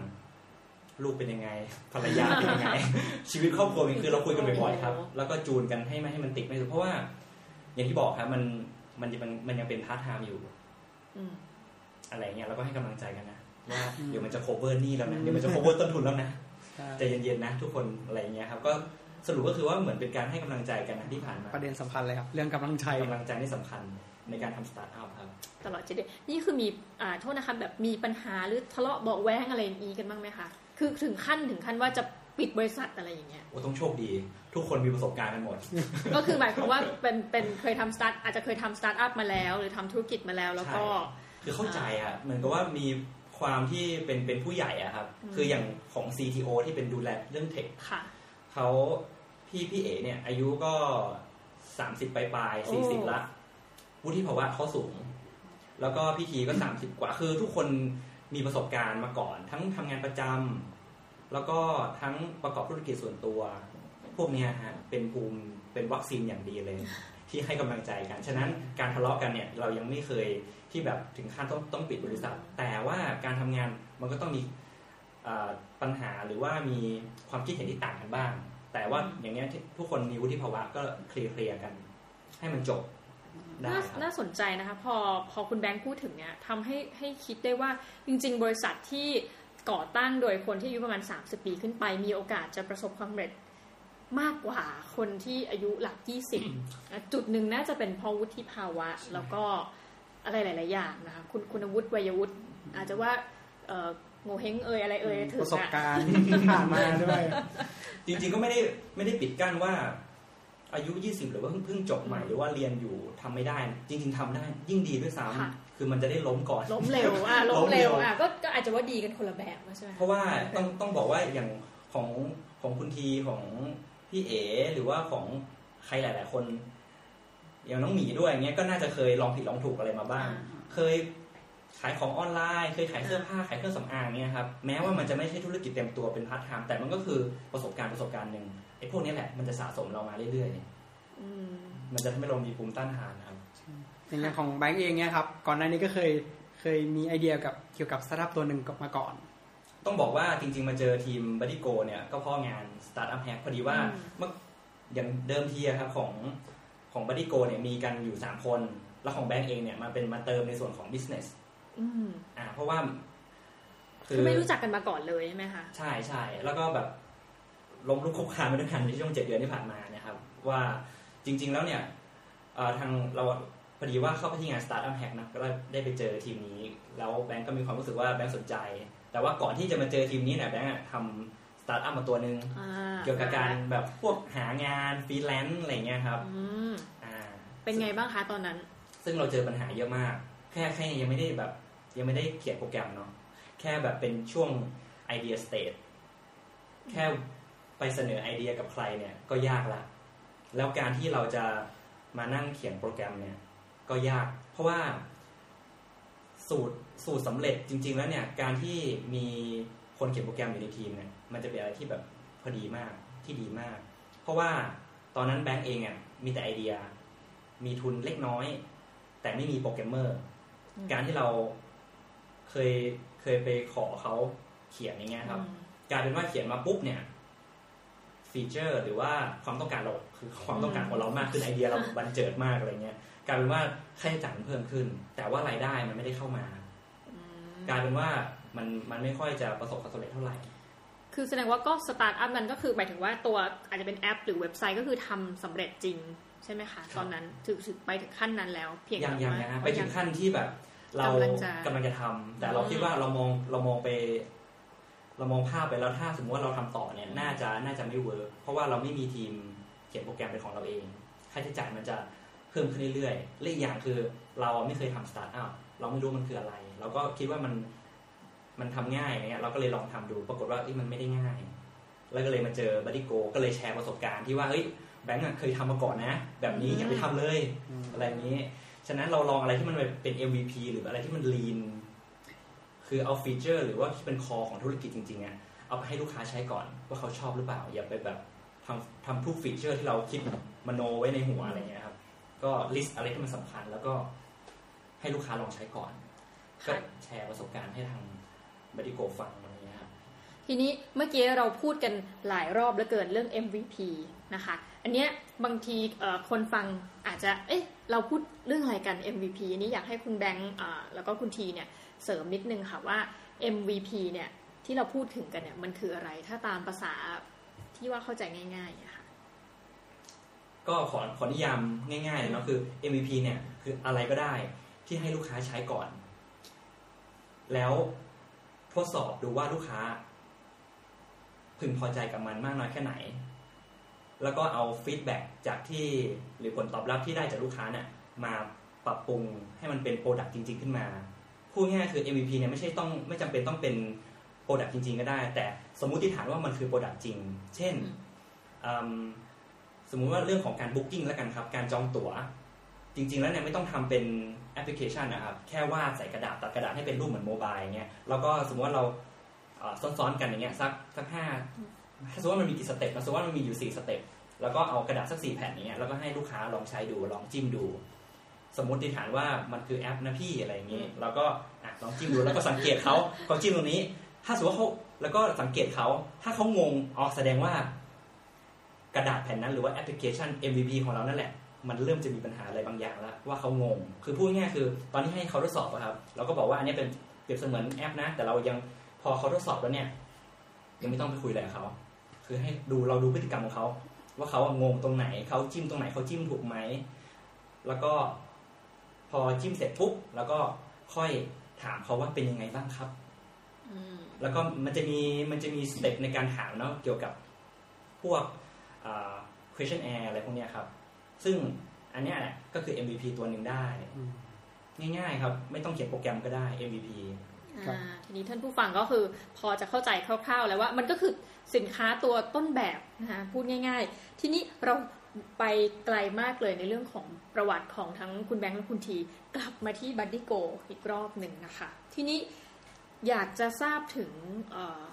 ลูกเป็นยังไง ภรรยาเป็นยังไง ชีวิตครอบครัวเป็นคือเราคุยกันบ่อยๆครับ แล้วก็จูนกันให้ไม่ให้มันติดไม่สุดเพราะว่า อย่างที่บอกครับ มันมันมันมันยังเป็นพาร์ทไทม์อยู่อืมอะไรเงี้ยเราก็ให้กำลังใจกันนะว่าอืมเดี๋ยวมันจะ cover หนี่แล้วนะเดี๋ยวมันจะ cover ต้นทุนแล้วนะ ใช่ใจเย็นๆนะทุกคนอะไรเงี้ยครับ ก็สรุปก็คือว่าเหมือนเป็นการให้กำลังใจกันนะที่ผ่านมาประเด็นสำคัญเลยครับ เรื่องกำลังใจกำลังใจนี่สำคัญในการทำสตาร์ทอัพครับ ตลอดเจ็ดเดือนนี่คือมีอ่าโทษนะคะแบบมีปัญหาหรือทะเลาะเบาะแว้งอะไรอย่างนี้กันบ้างไหมคะคือถึงขั้นถึงขั้นว่าจะปิดบริษัทอะไรอย่างเงี้ยโอ้ต้องโชคดี ทุกคนมีประสบการณ์กันหมด ก็คือหมายความว่าเป็นเป็นเคยทำสตาร์ทอาจจะเคยทำสตาร์ทอัพมาแล้ว หรือทำธุรกิจมาแล้วแล้วก็คือเข้าใจอะเหมือนกับว่ามี ความที่เป็นเป็นผู้ใหญ่อะครับอืมคืออย่างของ CTO ที่เป็นดูแลเรื่อง tech ค่ะเขาพี่พี่เอ๋เนี่ย อายุก็สามสิบปลายปลายโอ้สี่สิบละวุฒิภาวะเขาสูง แล้วก็พี่ทีก็สามสิบกว่า คือทุกคนมีประสบการณ์มาก่อน ทั้งทำงานประจำแล้วก็ทั้งประกอบธุรกิจส่วนตัว พวกเนี้ยฮะเป็นภูมิเป็นวัคซีนอย่างดีเลย ที่ให้กำลังใจกัน ฉะนั้นการทะเลาะกันเนี่ย เรายังไม่เคย ที่แบบถึงขั้นต้องต้องปิดบริษัท แต่ว่าการทำงานมันก็ต้องมีเอ่อปัญหาหรือว่ามีความคิดเห็นที่ต่างกันบ้าง แต่ว่าอย่างเนี้ยที่ทุกคนมีวุฒิภาวะก็เคลียร์เคลียร์กัน ให้มันจบได้น่าครับน่าสนใจนะคะพอพอคุณแบงค์พูดถึงเนี้ยทำให้ให้คิดได้ว่าจริง ๆ บริษัทที่ก่อตั้งโดยคนที่อายุประมาณ 30 ปีขึ้นไป มีโอกาสจะประสบความสำเร็จมากกว่าคนที่อายุหลัก 20อะจุดหนึ่งน่าจะเป็นเพราะวุฒิภาวะ แล้วก็ อะไรหลาย ๆ อย่างนะคะคุณคุณวุฒิวัยวุฒิอาจจะว่าเอ่อโงเฮงเอ่ยอะไรเอ่ยถึงประสบอะการณ์ที่ผ่านมาด้วย จริง ๆ ก็ไม่ได้ไม่ได้ปิดกั้นว่า อายุ 20 หรือว่าเพิ่งเพิ่งจบใหม่หรือว่าเรียนอยู่ทำไม่ได้ จริง ๆทำได้ยิ่งดีด้วยซ้ค่ะำคือมันจะได้ล้มก่อน ล้มเร็วอะล้ล้มมเร็เร็ววอะก็ก็อาจจะว่าดีกันคนละแบบใช่ไหมเพราะว่าต้องต้องบอกว่าอย่างของของคุณทีของพี่เอหรือว่าของใครหลาย ๆ คน อย่างน้องหมีด้วยเงี้ยก็น่าจะเคยลองผิดลองถูกอะไรมาบ้าง เคยขายของออนไลน์ เคยขายเสื้อผ้าขายเครื่องสำอางเนี่ยครับแม้ว่ามันจะไม่ใช่ธุรกิจเต็มตัวเป็นพาร์ทไทม์แต่มันก็คือประสบการณ์ประสบการณ์หนึ่งไอ้พวกนี้แหละมันจะสะสมเรามาเรื่อยอืมๆมันจะทำให้เรามีภูมิต้านทานนะครับอย่างอย่างของแบงก์เองเนี่ยครับก่อนหน้านี้ก็เคยเคยมีไอเดียกับเกี่ยวกับสตาร์ทอัพตัวหนึ่งมาก่อน ต้องบอกว่าจริง ๆ มาเจอทีมบัดดี้โกเนี่ยก็เพราะงาน Startup Hack พอดีว่าอืมเมื่ออย่างเดิมทีอะครับของ ของบัดดี้โกเนี่ยมีกันอยู่ 3 คน แล้วของแบงก์เองเนี่ยมาเป็นมาเติมในส่วนของ business อืมอ่าเพราะว่า คือไม่รู้จักกันมาก่อนเลยใช่ไหมคะ ใช่ใช่แล้วก็แบบล้มลุกคลุกคลานไปด้วยกันในช่วงเจ็ดเดือนที่ผ่านมาเนะครับ ว่าจริง ๆ แล้วเนี่ยเอ่อทางเราพอดีว่าเข้าไปที่งาน Startup Hack นะก็ได้ไปเจอทีมนี้ แล้วแบงก์ก็มีความรู้สึกว่าแบงก์สนใจ แต่ว่าก่อนที่จะมาเจอทีมนี้เนี่ยแบงก์อะทำส ตาร์ทอัพมาตัวหนึ่งอ่าเกี่ยวกับการแบบพวกหางานฟรีแลนซ์อะไรเงี้ยครับอืมอ่าเป็นไงบ้างคะตอนนั้น ซึ่งเราเจอปัญหาเยอะมาก แค่แค่ยังไม่ได้แบบ ยังไม่ได้เขียนโปรแกรมเนาะแค่แบบเป็นช่วงไอเดียสเต e แค่ไปเสนอไอเดียกับใครเนี่ยก็ยากละ แล้วการที่เราจะมานั่งเขียนโปรแกรมเนี่ย ก็ยาก เพราะว่าสูตรสูตรสำเร็จจริง ๆ แล้วเนี่ย การที่มีคนเขียนโปรแกรมอยู่ในทีมเนี่ย มันจะเป็นอะไรที่แบบพอดีมากที่ดีมาก เพราะว่าตอนนั้นแบงก์เองอะมีแต่ไอเดีย มีทุนเล็กน้อย แต่ไม่มีโปรแกรมเมอร์อืมการที่เราเคยเคยไปขอเขาเขียนอย่างเงี้ยครับอืมกลายเป็นว่าเขียนมาปุ๊บเนี่ย feature หรือว่าความต้องการเราคือความต้องการของเรามากขึ้นไอเดียเราบรรเจิดมากอะไรเงี้ยกลายเป็นว่าค่าใช้จ่ายมันเพิ่มขึ้น แต่ว่ารายได้มันไม่ได้เข้ามาอืมกลายเป็นว่ามันมันไม่ค่อยจะประสบความสำเร็จเท่าไหร่ คือแสดงว่าก็สตาร์ทอัพนั้นก็คือหมายถึงว่าตัวอาจจะเป็นแอป หรือเว็บไซต์ก็คือทำสำเร็จจริงใช่ไหมคะตอนนั้นถึงถึงไปถึงขั้นนั้นแล้ว เพียงยังแต่ยังว่ายังฮะไปถึงขั้นที่แบบ เรากำลังจะกำลังจะทำแต่เราคิดว่าเรามองเรามองไป เรามองภาพไปแล้วถ้าสมมติว่าเราทำต่อเนี่ยน่าจะน่าจะไม่ work เพราะว่าเราไม่มีทีมเขียนโปรแกรมเป็นของเราเองค่าใช้จ่ายมันจะเพิ่มขึ้นเรื่อยๆและอีกอย่างคือ เราไม่เคยทำสตาร์ทอัพเราไม่รู้มันคืออะไร เราก็คิดว่ามัน มันทำง่ายอะไรเงี้ยเราก็เลยลองทำดู ปรากฏว่าเอ้ยมันไม่ได้ง่าย แล้วก็เลยมาเจอบัดดี้โกก็เลยแชร์ประสบการณ์ที่ว่าเฮ้ยแบงก์อะเคยทำมาก่อนนะ แบบนี้อย่าไปทำเลยอืมอะไรอย่างนี้ ฉะนั้นเราลองอะไรที่มันเป็น MVP หรืออะไรที่มัน lean คือเอา feature หรือว่าที่เป็น core ของธุรกิจจริงๆอะเอาไปให้ลูกค้าใช้ก่อนว่าเขาชอบหรือเปล่า อย่าไปแบบทำทำทุก feature ที่เราคิดมโนไว้ในหัวอะไรเงี้ยครับ ก็ list อะไรที่มันสำคัญ แล้วก็ให้ลูกค้าลองใช้ก่อนก็ค่ะแชร์ประสบการณ์ให้ทาง บัดดี้โกฟังอะไรเงี้ยครับทีนี้เมื่อกี้เราพูดกันหลายรอบเหลือเกินเรื่อง MVP นะคะ อันเนี้ยบางทีเอ่อคนฟังอาจจะ เอ๊ะ เราพูดเรื่องอะไรกัน MVP อันนี้อยากให้คุณแบงค์อ่าแล้วก็คุณทีเนี่ยเสริมนิดนึงค่ะว่า MVP เนี่ยที่เราพูดถึงกันเนี่ยมันคืออะไร ถ้าตามภาษาที่ว่าเข้าใจง่ายๆอะค่ะก็ขอขอนิยามง่ายๆเลยเนาะคือ MVP เนี่ยคืออะไรก็ได้ที่ให้ลูกค้าใช้ก่อน แล้ว ทดสอบดูว่าลูกค้า พึงพอใจกับมันมากน้อยแค่ไหน แล้วก็เอา feedback จากที่หรือผลตอบรับที่ได้จากลูกค้าเนี่ยมาปรับปรุงให้มันเป็น product จริง ๆ ขึ้นมาพูดง่ายคือ MVP เนี่ยไม่ใช่ต้องไม่จำเป็นต้องเป็น product จริง ๆ ก็ได้ แต่สมมุติฐานว่ามันคือ product จริง เช่นสมมุติว่าเรื่องของการ booking แล้วกันครับ การจองตั๋ว จริง ๆ แล้วเนี่ยไม่ต้องทำเป็น แอปพลิเคชันนะครับ แค่วาดใส่กระดาษตัดกระดาษให้เป็นรูปเหมือน mobile เงี้ยแล้วก็สมมติว่าเราซ้อนๆกันอย่างเงี้ยสักสักห้าสมมติว่ามันมีกี่ step สมมติว่ามันมีอยู่สี่ step แล้วก็เอากระดาษสักสี่แผ่นอย่างเงี้ยแล้วก็ให้ลูกค้าลองใช้ดูลองจิ้มดู สมมติฐานว่ามันคือแอปนะพี่อะไรอย่างงี้แล้วก็ลองจิ้มดูแล้วก็สังเกตเขาเขาจิ้มตรงนี้ ถ้าสมมติว่าเขาแล้วก็สังเกตเขาถ้าเขางงอ๋อแสดงว่ากระดาษแผ่นนั้นหรือว่าแอปพลิเคชัน MVP ของเรานั่นแหละ มันเริ่มจะมีปัญหาอะไรบางอย่างแล้วว่าเขางง คือพูดง่ายๆคือ ตอนที่ให้เขาทดสอบอะครับเราก็บอกว่าอันนี้เป็นเปรียบเสมือนแอปนะ แต่เรายังพอเขาทดสอบแล้วเนี่ย ยังไม่ต้องไปคุยอะไรกับเขา คือให้ดูเราดูพฤติกรรมของเขาว่าเขางงตรงไหนเขาจิ้มตรงไหนเขาจิ้มถูกไหมแล้วก็พอจิ้มเสร็จปุ๊บแล้วก็ค่อยถามเขาว่าเป็นยังไงบ้างครับอืมแล้วก็มันจะมีมันจะมีสเต็ปในการถามเนาะเกี่ยวกับพวกอ่า questionnaire อะไรพวกเนี้ยครับ ซึ่งอันเนี้ยแหละก็คือ MVP ตัวหนึ่งได้อืมง่ายๆครับ ไม่ต้องเขียนโปรแกรมก็ได้ MVP ครับอ่าทีนี้ท่านผู้ฟังก็คือพอจะเข้าใจคร่าว ๆ แล้วว่ามันก็คือสินค้าตัวต้นแบบนะคะพูดง่าย ๆ ทีนี้เราไปไกลมากเลยในเรื่องของประวัติของทั้งคุณแบงค์และคุณที กลับมาที่บัดดี้โกอีกรอบหนึ่งนะคะ ทีนี้อยากจะทราบถึงเอ่อ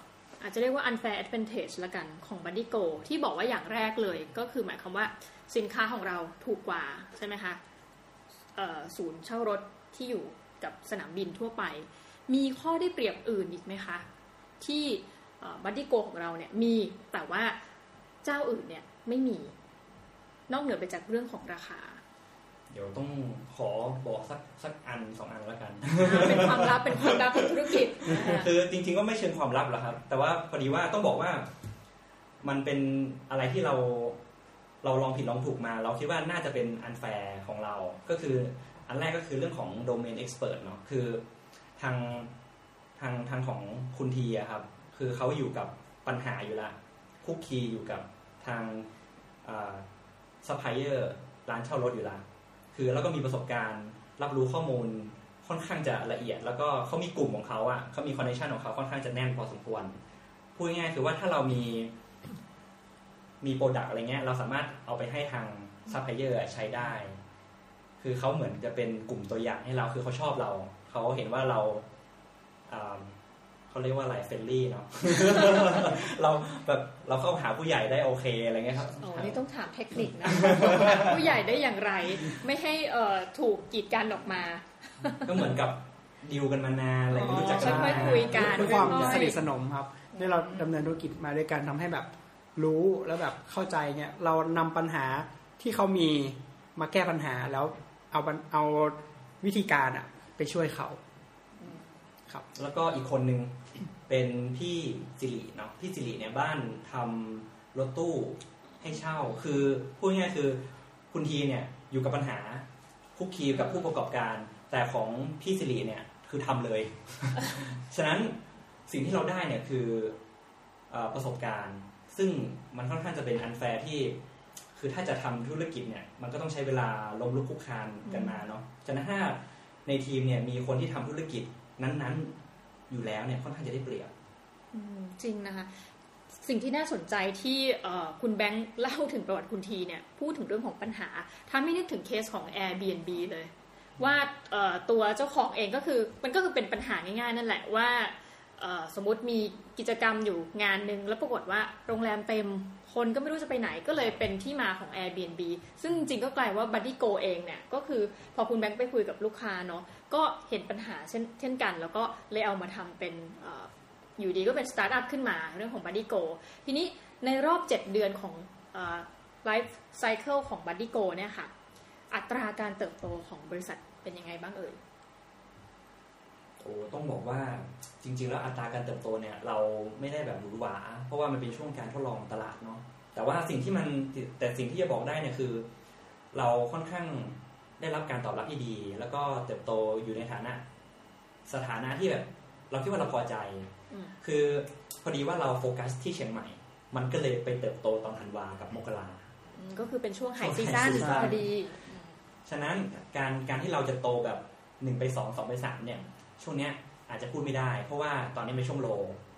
อาจจะเรียกว่า unfair advantage ละกันของบัดดี้โกที่บอกว่าอย่างแรกเลยก็คือหมายความว่า สินค้าของเราถูกกว่าใช่ไหมคะเอ่อศูนย์เช่ารถที่อยู่กับสนามบินทั่วไป มีข้อได้เปรียบอื่นอีกไหมคะ ที่บัดดี้โกของเราเนี่ยมีแต่ว่าเจ้าอื่นเนี่ยไม่มี นอกเหนือไปจากเรื่องของราคา เดี๋ยวต้องขอบอกสักสักอันสองอันแล้วกัน เป็นความลับเป็นความลับของธุรกิจนะคะคือจริง ๆ ก็ไม่เชิงความลับหรอกครับ แต่ว่าพอดีว่าต้องบอกว่า มันเป็นอะไรที่เรา เราลองผิดลองถูกมา เราคิดว่าน่าจะเป็น unfair ของเรา ก็คืออันแรกก็คือเรื่องของ domain expert เนาะคือทางทางทางของคุณทีอะครับ คือเขาอยู่กับปัญหาอยู่ละคลุกคลีอยู่กับทางซัพพลายเออร์ร้านเช่ารถอยู่ละคือแล้วก็มีประสบการณ์ รับรู้ข้อมูลค่อนข้างจะละเอียด แล้วก็เขามีกลุ่มของเขาอะเขามี connection ของเขาค่อนข้างจะแน่นพอสมควรพูดง่ายๆคือว่าถ้าเรามี มี product อะไรเงี้ยเราสามารถเอาไปให้ทางซัพพลายเออร์ใช้ได้ คือเขาเหมือนจะเป็นกลุ่มตัวอย่างให้เราคือเขาชอบเรา เขาเห็นว่าเราอ่าเขาเรียกว่าอะไร friendly เนาะเราแบบเราเข้าหาผู้ใหญ่ได้โอเคอะไรเงี้ยครับอ๋อนี่ต้องถามเทคนิคนะผู้ใหญ่ได้อย่างไร ไม่ให้เอ่อถูกกีดกันออกมา ก็เหมือนกับดิวกันมานานอะไรอย่างเงี้ยรู้จักกันมาค่อยๆคุยกันด้วยความค่อยๆสนิทสนมครับที่เราดำเนินธุรกิจมาด้วยกันทำให้แบบ รู้แล้วแบบเข้าใจเนี่ย เรานำปัญหาที่เขามีมาแก้ปัญหาแล้วเอาเอาวิธีการอะไปช่วยเขาครับ แล้วก็อีกคนหนึ่งเป็นพี่สิริเนาะพี่สิริเนี่ยบ้านทำรถตู้ให้เช่า คือพูดง่ายคือคุณทีเนี่ยอยู่กับปัญหาคุกคีกับผู้ประกอบการ แต่ของพี่สิริเนี่ยคือทำเลย ฉะนั้นสิ่งที่เราได้เนี่ยคืออประสบการณ์ ซึ่งมันค่อนข้างจะเป็นอันแฟร์ที่ คือถ้าจะทำธุรกิจเนี่ย มันก็ต้องใช้เวลาล้มลุกคุกคานกันมาเนาะฉะนั้นถ้าในทีมเนี่ยมีคนที่ทำธุรกิจนั้นๆอยู่แล้วเนี่ยค่อนข้างจะได้เปรียบจริงนะคะ สิ่งที่น่าสนใจที่คุณแบงค์เล่าถึงประวัติคุณทีเนี่ยพูดถึงเรื่องของปัญหา ถ้าไม่นึกถึงเคสของ Airbnb เลย ว่าตัวเจ้าของเองก็คือมันก็คือเป็นปัญหาง่ายๆนั่นแหละว่า สมมติมีกิจกรรมอยู่งานหนึ่งแล้วปรากฏว่าโรงแรมเต็มคนก็ไม่รู้จะไปไหนก็เลยเป็นที่มาของ Airbnb ซึ่งจริงก็กลายว่า Buddy Go เองเนี่ย ก็คือพอคุณแบงค์ไปคุยกับลูกค้าเนาะก็เห็นปัญหาเช่นเช่นกัน แล้วก็เลยเอามาทำเป็นเอ่ออยู่ดีก็เป็นสตาร์ทอัพขึ้นมาเรื่องของ Buddy Go ทีนี้ในรอบ 7 เดือนของไลฟ์ไซเคิลของ Buddy Go เนี่ยค่ะ อัตราการเติบโตของบริษัทเป็นยังไงบ้างเอ่ย โอ้ต้องบอกว่าจริง ๆ แล้วอัตราการเติบโตเนี่ยเราไม่ได้แบบหวือหวาเพราะว่ามันเป็นช่วงการทดลองตลาดเนาะแต่ว่าสิ่งที่มันแต่สิ่งที่จะบอกได้เนี่ยคือ เราค่อนข้างได้รับการตอบรับที่ดี แล้วก็เติบโตอยู่ในฐานะ สถานะที่แบบเราคิดว่าเราพอใจอืมคือพอดีว่าเราโฟกัสที่เชียงใหม่ มันก็เลยไปเติบโตตอนธันวากับมกราอืมก็คือเป็นช่วง high ช่วง season high season พอดี ฉะนั้นการการที่เราจะโตแบบหนึ่งไปสองสองไปสามเนี่ย ช่วงเนี้ยอาจจะพูดไม่ได้ เพราะว่าตอนนี้เป็นช่วง low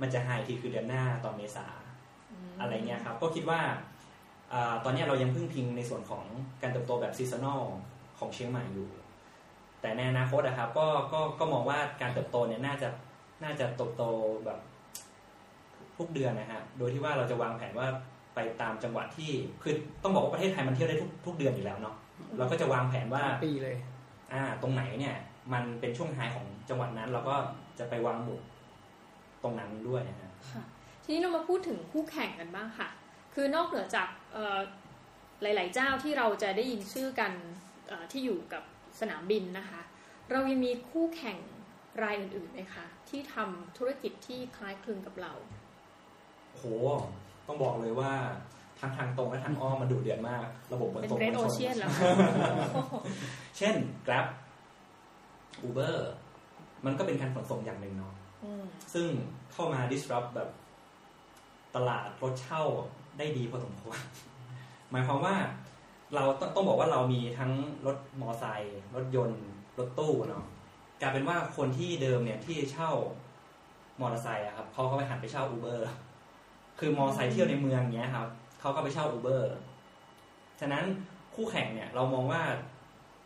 มันจะไฮทีคือเดือนหน้าตอนเมษาอะไรเงี้ยครับก็คิดว่าอาตอนเนี้ยเรายังพึ่งพิงในส่วนของการเติบโตแบบ seasonal ของเชียงใหม่อยู่ แต่ในอนาคตนะครับก็ก็ก็มองว่าการเติบโตเนี่ยน่าจะน่าจะเติบโตแบบทุกเดือนนะฮะโดยที่ว่าเราจะวางแผนว่าไปตามจังหวัดที่คือต้องบอกว่าประเทศไทยมันเที่ยวได้ทุกทุกเดือนอยู่แล้วเนาะเราก็จะวางแผนว่าปีเลย อ่า ตรงไหนเนี่ย มันเป็นช่วงไฮของ จังหวัดนั้นเราก็จะไปวางหมุดตรงนั้นด้วยนะฮะค่ะทีนี้เรามาพูดถึงคู่แข่งกันบ้างค่ะ คือนอกเหนือจากเอ่อหลาย ๆ เจ้าที่เราจะได้ยินชื่อกันเอ่อที่อยู่กับสนามบินนะคะ เรายังมีคู่แข่งรายอื่นๆไหมคะที่ทำธุรกิจที่คล้ายคลึงกับเราโหต้องบอกเลยว่าทั้งทางตรงและทางอ้อมมันดุเดือดมาก ระบบขนเป็นส่งเรดมโอวลชเชียนนแล้ว เช่น Grab Uber มันก็เป็นการขนส่งอย่างหนึ่งเนาะอืมซึ่งเข้ามา disrupt แบบตลาดรถเช่าได้ดีพอสมควร หมายความว่าเราต้องต้องบอกว่าเรามีทั้งรถมอไซค์รถยนต์ รถตู้เนาะกลายเป็นว่าคนที่เดิมเนี่ยที่เช่ามอเตอร์ไซค์อะครับเขาก็ไปหันไปเช่าอูเบอร์คือมอเตอร์ไซค์เที่ยวในเมืองเงี้ยครับเขาก็ไปเช่าอูเบอร์ฉะนั้นคู่แข่งเนี่ยเรามองว่า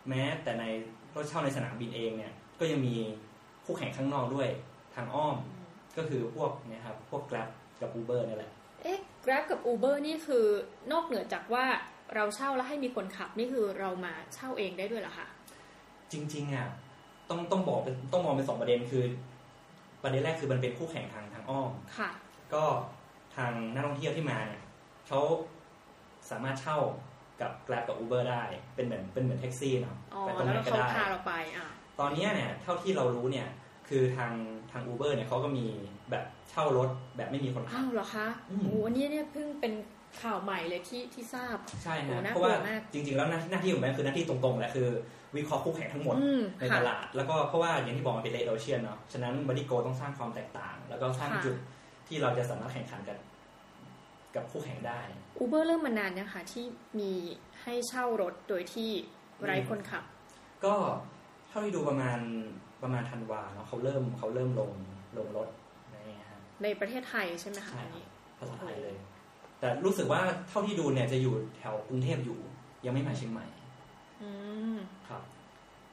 แม้แต่ในรถเช่าในสนามบินเองเนี่ย ก็ยังมี คู่แข่งข้างนอกด้วยทางอ้อมก็คือพวกเนี่ยครับพวก Grab กับ Uber นี่แหละเอ๊ะ Grab กับ Uber นี่คือนอกเหนือจากว่าเราเช่าแล้วให้มีคนขับนี่คือเรามาเช่าเองได้ด้วยเหรอคะจริงๆอะต้องต้องบอกเป็นต้องมองเป็นสองประเด็นคือ ประเด็นแรกคือมันเป็นคู่แข่งทางทางอ้อมค่ะ ก็ทางนักท่องเที่ยวที่มาเนี่ยเขาสามารถเช่ากับ Grab กับ Uber ได้เป็นเหมือนเป็นเหมือนแท็กซี่เนาะอ๋อไปตรงแล้วไหนก็เขาได้พาเราไปอะตอนเนี้ยเนี่ยเท่าที่เรารู้เนี่ย คือทางทาง Uber เนี่ยเขาก็มีแบบเช่ารถแบบไม่มีคนขัอ้าอ้าวเหรอคะอืมโอ้อันนี้เนี่ยเพิ่งเป็นข่าวใหม่เลยที่ที่ทราบใช่โอ้ฮะน่ากลัวเพราะว่ามากจริง ๆ แล้วหน้าหน้าที่ของแบงค์คือหน้าที่ตรงๆแหละคือ วิเคราะห์คู่แข่งทั้งหมดอืมในค่ะตลาด แล้วก็เพราะว่าอย่างที่บอกมันเป็น red ocean เนาะฉะนั้นบัดดี้โกต้องสร้างความแตกต่าง แล้วก็สร้างค่ะจุดที่เราจะสามารถแข่งขันกัน กับคู่แข่งได้อูเบอร์เริ่มมานานนะคะที่มีให้เช่ารถโดยที่ไร้คนขับ ก็เท่าที่ดูประมาณ ประมาณธันวาเนาะเขาเริ่มเขาเริ่มลงลงรถอะไรเงี้ยฮะในประเทศไทยใช่ไหมคะใช่อันนี้ภาษาไทยเลย แต่รู้สึกว่าเท่าที่ดูเนี่ยจะอยู่แถวกรุงเทพอยู่ ยังไม่มาเชียงใหม่ อืมครับ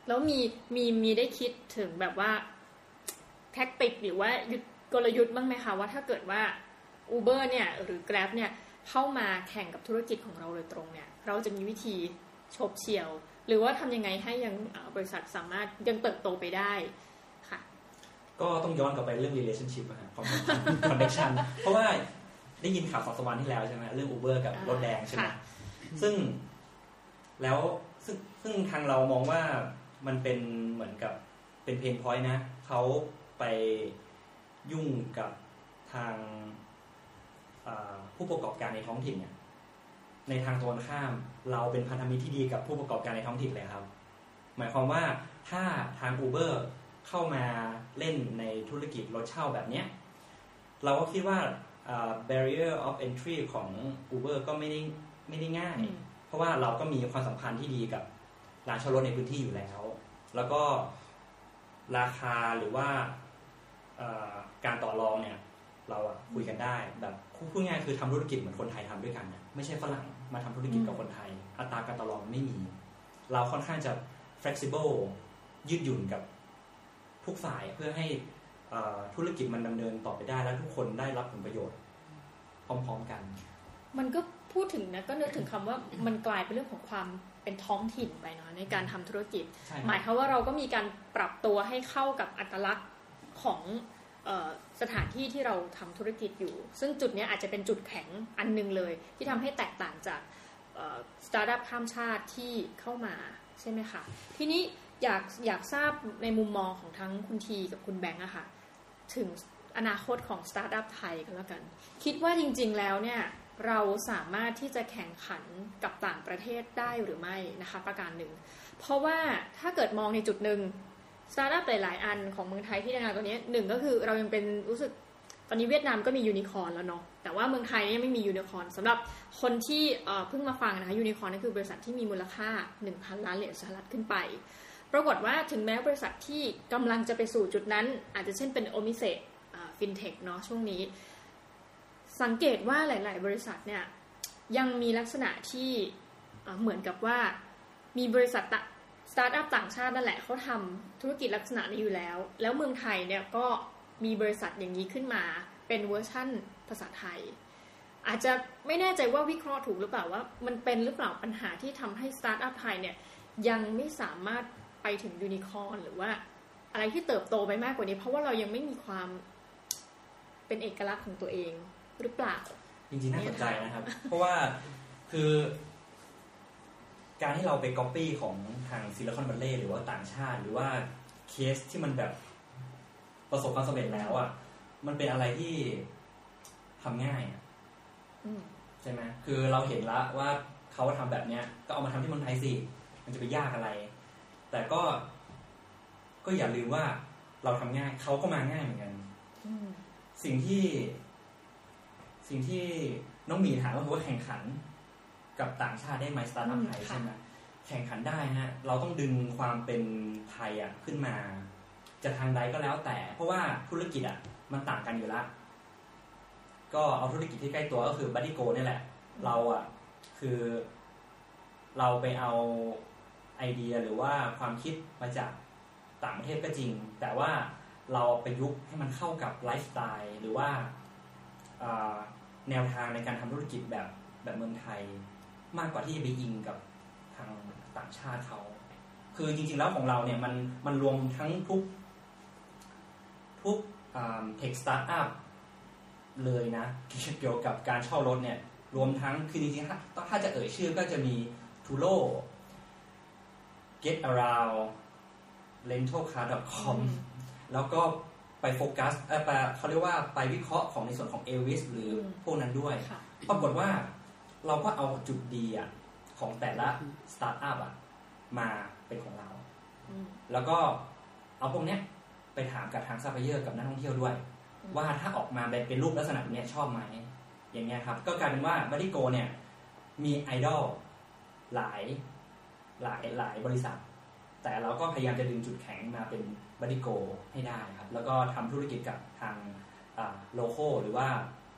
แล้วมีมีมีได้คิดถึงแบบว่า แท็กติกหรือว่ายุทธกลยุทธ์บ้างไหมคะว่าถ้าเกิดว่า Uber เนี่ย หรือ Grab เนี่ยเข้ามาแข่งกับธุรกิจของเราโดยตรงเนี่ย เราจะมีวิธีฉบเฉี่ยว หรือว่าทำยังไงให้ยังเอ่อบริษัทสามารถยังเติบโตไปได้ค่ะ ก็ต้องย้อนกลับไปเรื่อง relationship อะฮะ connection เพราะว่าได้ยินข่าวสองสามวันที่แล้วใช่ไหมเรื่อง Uber กับอ่ารถแดงใช่ไหมค่ะซึ่งแล้วซึ่งซึ่งทางเรามองว่ามันเป็นเหมือนกับเป็นเพนพอยต์นะเขาไปยุ่งกับทางผู้ประกอบการในท้องถิ่นเนี่ย ในทางตรงข้าม เราเป็นพันธมิตรที่ดีกับผู้ประกอบการในท้องถิ่นเลยครับ หมายความว่าถ้าทาง Uber เข้ามาเล่นในธุรกิจรถเช่าแบบเนี้ยเราก็คิดว่า barrier of entry ของ Uber ก็ไม่ได้ไม่ได้ง่าย เพราะว่าเราก็มีความสัมพันธ์ที่ดีกับร้านเช่ารถในพื้นที่อยู่แล้ว แล้วก็ราคาหรือว่าการต่อรองเนี่ย เราอะคุยกันได้แบบพูดง่ายคือทำธุรกิจเหมือนคนไทยทำด้วยกัน ไม่ใช่ฝรั่ง มาทำธุรกิจกับคนไทย อัตราการต่อรองไม่มี เราค่อนข้างจะ flexible ยืดหยุ่นกับทุกฝ่ายเพื่อให้ธุรกิจมันดำเนินต่อไปได้และทุกคนได้รับผลประโยชน์ พร้อม ๆกัน มันก็พูดถึงนะก็นึกถึงคำว่ามันกลายเป็นเรื่องของความเป็นท้องถิ่นไปเนาะในการทำธุรกิจ หมายความว่าเราก็มีการปรับตัวให้เข้ากับอัตลักษณ์ของ สถานที่ที่เราทำธุรกิจอยู่ ซึ่งจุดนี้อาจจะเป็นจุดแข็งอันนึงเลย ที่ทำให้แตกต่างจากสตาร์ทอัพข้ามชาติที่เข้ามาใช่ไหมคะทีนี้อยากอยากทราบในมุมมองของทั้งคุณทีกับคุณแบงค์อะค่ะถึงอนาคตของสตาร์ทอัพไทยกันแล้วกัน คิดว่าจริงๆแล้วเนี่ยเราสามารถที่จะแข่งขันกับต่างประเทศได้หรือไม่นะคะ ประการหนึ่ง เพราะว่าถ้าเกิดมองในจุดหนึ่ง สตาร์ทอัพหลายๆ อันของเมืองไทยที่ดังๆตัวนี้หนึ่งก็คือเรายังเป็นรู้สึกตอนนี้เวียดนามก็มียูนิคอร์นแล้วเนาะแต่ว่าเมืองไทยนี่ไม่มียูนิคอร์นสำหรับคนที่เพิ่งมาฟังนะคะยูนิคอร์นนั่นคือบริษัทที่มีมูลค่า 1,000 ล้านเหรียญสหรัฐขึ้นไป ปรากฏว่าถึงแม้บริษัทที่กำลังจะไปสู่จุดนั้น อาจจะเช่นเป็น Omise ฟินเทคเนาะช่วงนี้ สังเกตว่าหลาย ๆ บริษัทเนี่ยยังมีลักษณะที่เหมือนกับว่ามีบริษัท สตาร์ทอัพต่างชาตินั่นแหละเขาทำธุรกิจลักษณะนี้อยู่แล้ว แล้วเมืองไทยเนี่ยก็มีบริษัทอย่างนี้ขึ้นมา เป็นเวอร์ชั่นภาษาไทย อาจจะไม่แน่ใจว่าวิเคราะห์ถูกหรือเปล่าว่า มันเป็นหรือเปล่าปัญหาที่ทำให้สตาร์ทอัพไทยเนี่ยยังไม่สามารถไปถึงยูนิคอร์นหรือว่าอะไรที่เติบโตไปมากกว่านี้ เพราะว่าเรายังไม่มีความเป็นเอกลักษณ์ของตัวเองหรือเปล่า จริงๆน่าสนใจนะครับ เพราะว่าคือ การที่เราไปก๊อปปี้ของทาง Silicon Valley หรือว่าต่างชาติ หรือว่าเคสที่มันแบบประสบความสำเร็จแล้วอะ มันเป็นอะไรที่ทำง่ายใช่ไหมคือเราเห็นแล้วว่าเขาทำแบบเนี้ย ก็เอามาทำที่เมืองไทยสิมันจะไปยากอะไร แต่ก็ก็อย่าลืมว่าเราทำง่ายเขาก็มาง่ายเหมือนกันสิ่งที่ สิ่งที่น้องหมีถามก็คือว่าแข่งขัน กับต่างชาติได้ไหมสตาร์ทอัพไทยใช่ไหมแข่งขันได้ฮะเราต้องดึงความเป็นไทยอะขึ้นมา จะทางใดก็แล้วแต่ เพราะว่าธุรกิจอะมันต่างกันอยู่แล้วก็เอาธุรกิจที่ใกล้ตัวก็คือบัตติโกนี่แหละ เราอะคือ เราไปเอาไอเดียหรือว่าความคิดมาจากต่างประเทศก็จริง แต่ว่าเราไปยุกให้มันเข้ากับไลฟ์สไตล์หรือว่าแนวทางในการทำธุรกิจแบบแบบเมืองไทย มากกว่าที่จะไปอิงกับทางต่างชาติเขา คือจริง ๆ แล้วของเราเนี่ยมันมันรวมทั้งทุก ทุก tech startup เลยนะ เกี่ยวกับการเช่ารถเนี่ย รวมทั้งคือจริงๆถ้าถ้าจะเอ่ยชื่อก็จะมี Turo Get Around rentalcar.com แล้วก็ไปโฟกัสเออเขาเรียกว่าไปวิเคราะห์ของในส่วนของ Avis หรือพวกนั้นด้วย ปรากฏว่า เราก็เอาจุดดีอะของแต่ละสตาร์ทอัพอะมาเป็นของเราแล้วก็เอาพวกเนี้ยไปถามกับทางซัพพลายเออร์กับนักท่องเที่ยวด้วย ว่าถ้าออกมาเป็นรูปลักษณะแบบนี้ชอบไหมอย่างเงี้ยครับ ก็กลายเป็นว่าบัตติโกเนี่ยมีไอดอลหลายหลายหลายบริษัท แต่เราก็พยายามจะดึงจุดแข็งมาเป็นบัติโกให้ได้ครับ แล้วก็ทำธุรกิจกับทาง local หรือว่า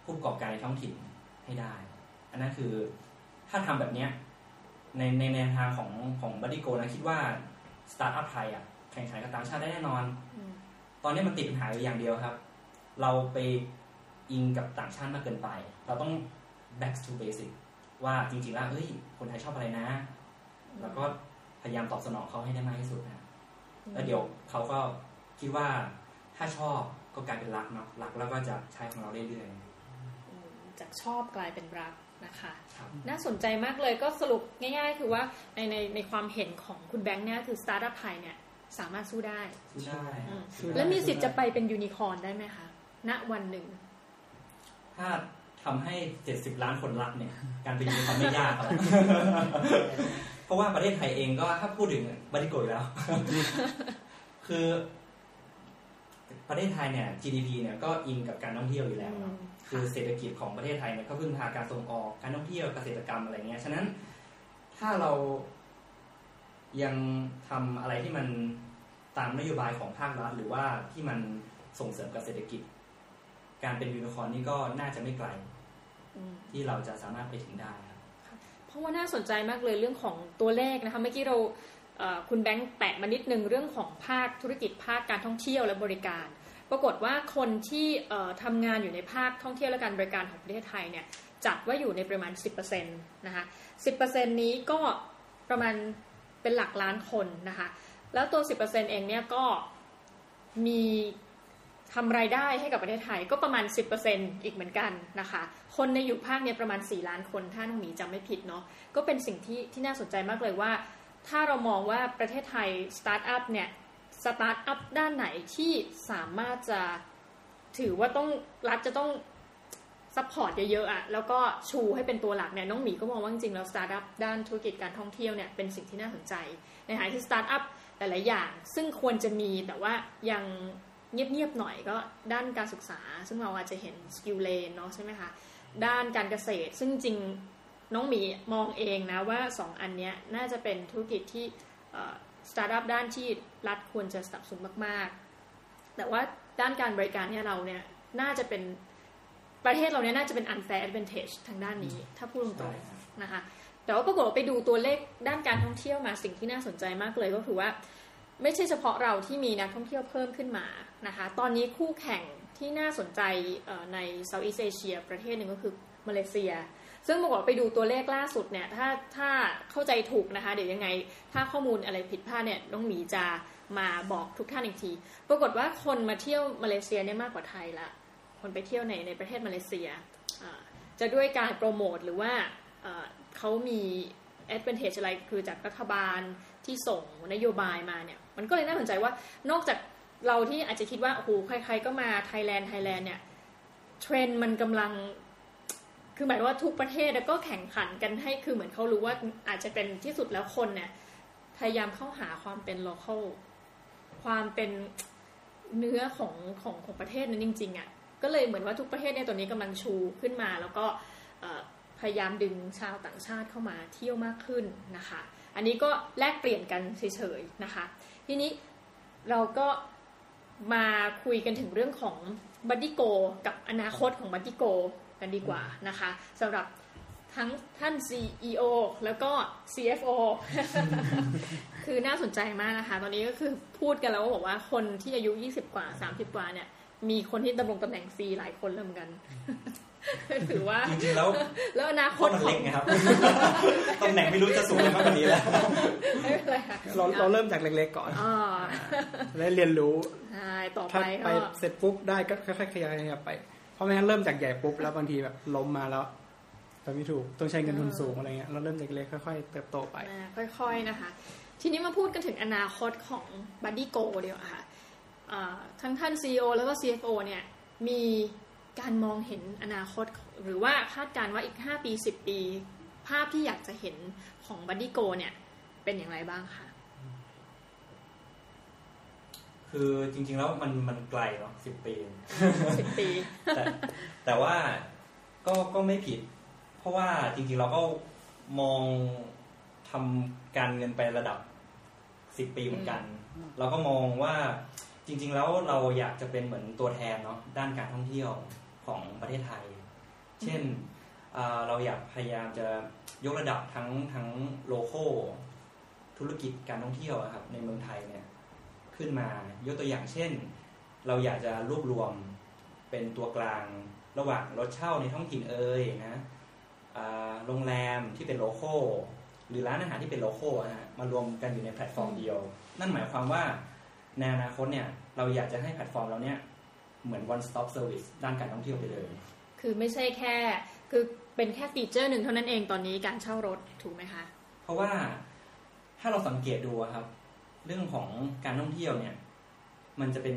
ผู้ประกอบการในท้องถิ่นให้ได้ อันนั้นคือถ้าทำแบบเนี้ยในในแนวทางของของบัติโกนะคิดว่าสตาร์ทอัพไทยอะแข่งขันกับต่างชาติได้แน่นอน ตอนนี้มันติดปัญหาอย่างเดียวครับ เราไปอิงกับต่างชาติมากเกินไป เราต้อง back to basic ว่าจริงๆแล้วเฮ้ย คนไทยชอบอะไรนะ แล้วก็พยายามตอบสนองเขาให้ได้มากที่สุดนะ แล้วเดี๋ยวเขาก็คิดว่าถ้าชอบก็กลายเป็นรักเนาะรักแล้วก็จะใช้ของเราเรื่อยๆจากชอบกลายเป็นรัก นะคะน่าสนใจมากเลยก็สรุปง่ายๆ คือว่าในในในความเห็นของคุณแบงค์เนี่ยคือสตาร์ทอัพไทยเนี่ยสามารถสู้ได้ใช่อืมสู้ได้และมีสิทธิ์จะไปเป็นยูนิคอร์นได้ไหมคะณวันหนึ่ง ถ้าทำให้เจ็ดสิบล้านคนรักเนี่ย การเป็นยูนิคอร์นไม่ยากครับเพราะว่าประเทศไทยเองก็ถ้าพูดถึงบัตติโกอยู่แล้ว คือ ประเทศไทยเนี่ย GDP เนี่ยก็อิงกับการท่องเที่ยวอยู่แล้วเนอะอืม คือเศรษฐกิจของประเทศไทยเนี่ยก็พึ่งพาการส่งออกการท่องเที่ยวเกษตรกรรมอะไรเงี้ยฉะนั้นถ้าเรายังทำอะไรที่มันตามนโยบายของภาครัฐหรือว่าที่มันส่งเสริมกับเศรษฐกิจ การเป็นยูนิคอร์นนี่ก็น่าจะไม่ไกลที่เราจะสามารถไปถึงได้ครับเพราะว่าน่าสนใจมากเลยเรื่องของตัวเลขนะคะเมื่อกี้เราคุณแบงค์แตะมานิดนึงเรื่องของภาคธุรกิจภาคการท่องเที่ยวและบริการ ปรากฏว่าคนที่ทำงานอยู่ในภาคท่องเที่ยวและการบริการของประเทศไทยเนี่ยจัดว่าอยู่ในประมาณ 10%นะคะ10%นี้ก็ประมาณเป็นหลักล้านคนนะคะ แล้วตัว 10%เองเนี่ยก็มีทำรายได้ให้กับประเทศไทยก็ประมาณ 10%อีกเหมือนกันนะคะ คนในอยู่ภาคเนี่ยประมาณ 4 ล้านคนถ้าน้องหมีจำไม่ผิดเนาะ ก็เป็นสิ่งที่ที่น่าสนใจมากเลยว่า ถ้าเรามองว่าประเทศไทยสตาร์ทอัพเนี่ย สตาร์ทอัพด้านไหนที่สามารถจะถือว่าต้องรัฐจะต้อง support เยอะๆอะแล้วก็ชูให้เป็นตัวหลักเนี่ยน้องหมีก็มองว่าจริงๆแล้วสตาร์ทอัพด้านธุรกิจการท่องเที่ยวเนี่ยเป็นสิ่งที่น่าสนใจในขณะที่สตาร์ทอัพหลายๆอย่าง ซึ่งควรจะมีแต่ว่ายังเงียบๆหน่อยก็ด้านการศึกษา ซึ่งเราอาจจะเห็น SkillLane เนาะใช่ไหมคะด้านการเกษตร ซึ่งจริงน้องหมีมองเองนะว่าสองอันเนี้ยน่าจะเป็นธุรกิจที่ สตาร์ทอัพด้านที่รัฐควรจะสนับสนุนมาก ๆ แต่ว่าด้านการบริการเนี่ยเราเนี่ยน่าจะเป็นประเทศเราเนี่ยน่าจะเป็น unfair advantage ทางด้านนี้ ถ้าพูดตรงๆนะคะ แต่ว่าปรากฏว่าไปดูตัวเลขด้านการท่องเที่ยวมาสิ่งที่น่าสนใจมากเลยก็คือว่า ไม่ใช่เฉพาะเราที่มีนักท่องเที่ยวเพิ่มขึ้นมานะคะ ตอนนี้คู่แข่งที่น่าสนใจเอ่อใน Southeast Asia ประเทศหนึ่งก็คือมาเลเซีย ซึ่งปรากฏว่าไปดูตัวเลขล่าสุดเนี่ยถ้าถ้าเข้าใจถูกนะคะ เดี๋ยวยังไง ถ้าข้อมูลอะไรผิดพลาดเนี่ยน้องหมีจะมาบอกทุกท่านอีกที ปรากฏว่าคนมาเที่ยวมาเลเซียเนี่ยมากกว่าไทยละ คนไปเที่ยวในในประเทศมาเลเซีย จะด้วยการโปรโมทหรือว่าเขามี advantage อะไรคือจากรัฐบาลที่ส่งนโยบายมาเนี่ย มันก็เลยน่าสนใจว่านอกจากเราที่อาจจะคิดว่า โอ้โห ใครๆก็มาไทยแลนด์ไทยแลนด์เนี่ย เทรนด์มันกำลัง คือหมายว่าทุกประเทศก็แข่งขันกันให้คือเหมือนเขารู้ว่าอาจจะเป็นที่สุดแล้วคนเนี่ยพยายามเข้าหาความเป็น local ความเป็นเนื้อของของของประเทศนั้นจริงๆอะ่ะก็เลยเหมือนว่าทุกประเทศเนี่ยตัวนี้กำลังชูขึ้นมา แล้วก็พยายามดึงชาวต่างชาติเข้ามาเที่ยวมากขึ้นนะคะ อันนี้ก็แลกเปลี่ยนกันเฉยๆนะคะ ทีนี้เราก็มาคุยกันถึงเรื่องของ Buddy Go กับอนาคตของ Buddy Go กันดีกว่านะคะสำหรับทั้งท่าน CEO แล้วก็ CFO คือน่าสนใจมากนะคะ ตอนนี้ก็คือพูดกันแล้วว่าบอกว่าคนที่อายุ 20 กว่า 30 กว่าเนี่ย มีคนที่ดำรงตำแหน่ง C หลายคนแล้วเหมือนกันถือว่าจริงๆแล้วแล้วอนาคข้อตมันขอเล็งกไงครับตำแหน่งไม่รู้จะสูงอะไรมากกว่านี้แล้วไม่เป็นไรค่ะเราเราเริ่มจากเล็กๆก่อนอ่าแล้วเรียนรู้ใช่ต่อถ้าไปไปก็เสร็จปุ๊บได้ก็ค่อยๆขยายขยับไป เพราะไม่งั้นเริ่มจากใหญ่ปุ๊บแล้วบางทีแบบล้มมาแล้วไปไม่ถูกต้องใช้เงินทุนสูงอะไรเงี้ยเราเริ่มจากเล็กๆค่อยๆเติบโตไปค่อยๆนะคะ ทีนี้มาพูดกันถึงอนาคตของ Buddy Go เดียวค่ะทั้งท่าน CEO แล้วก็ CFO เนี่ยมีการมองเห็นอนาคตหรือว่าคาดการณ์ว่าอีก 5 ปี 10 ปี ภาพที่อยากจะเห็นของ Buddy Go เนี่ยเป็นอย่างไรบ้างคะ คือจริง ๆ แล้วมันมันไกลเนาะสิบปีสิบปี แต่แต่ว่าก็ก็ไม่ผิด เพราะว่าจริง ๆ เราก็มองทำการเงินไประดับสิบปีเหมือนกัน เราก็มองว่าจริง ๆ แล้วเราอยากจะเป็นเหมือนตัวแทนเนาะด้านการท่องเที่ยวของประเทศไทย เช่นเอ่อเราอยากพยายามจะยกระดับทั้งทั้งโลโก้ธุรกิจการท่องเที่ยวอะครับในเมืองไทยเนี่ย ขึ้นมายกตัวอย่างเช่น เราอยากจะรวบรวมเป็นตัวกลางระหว่างรถเช่าในท้องถิ่นเอ่ยนะโรงแรมที่เป็น local หรือร้านอาหารที่เป็น local นะมารวมกันอยู่ในแพลตฟอร์มเดียว นั่นหมายความว่าในอนาคตเนี่ยเราอยากจะให้แพลตฟอร์มเราเนี่ยเหมือน one stop service ด้านการท่องเที่ยวไปเลย คือไม่ใช่แค่คือเป็นแค่ฟีเจอร์หนึ่งเท่านั้นเองตอนนี้การเช่ารถถูกไหมคะ เพราะว่าถ้าเราสังเกตดูครับ เรื่องของการท่องเที่ยวเนี่ย มันจะเป็น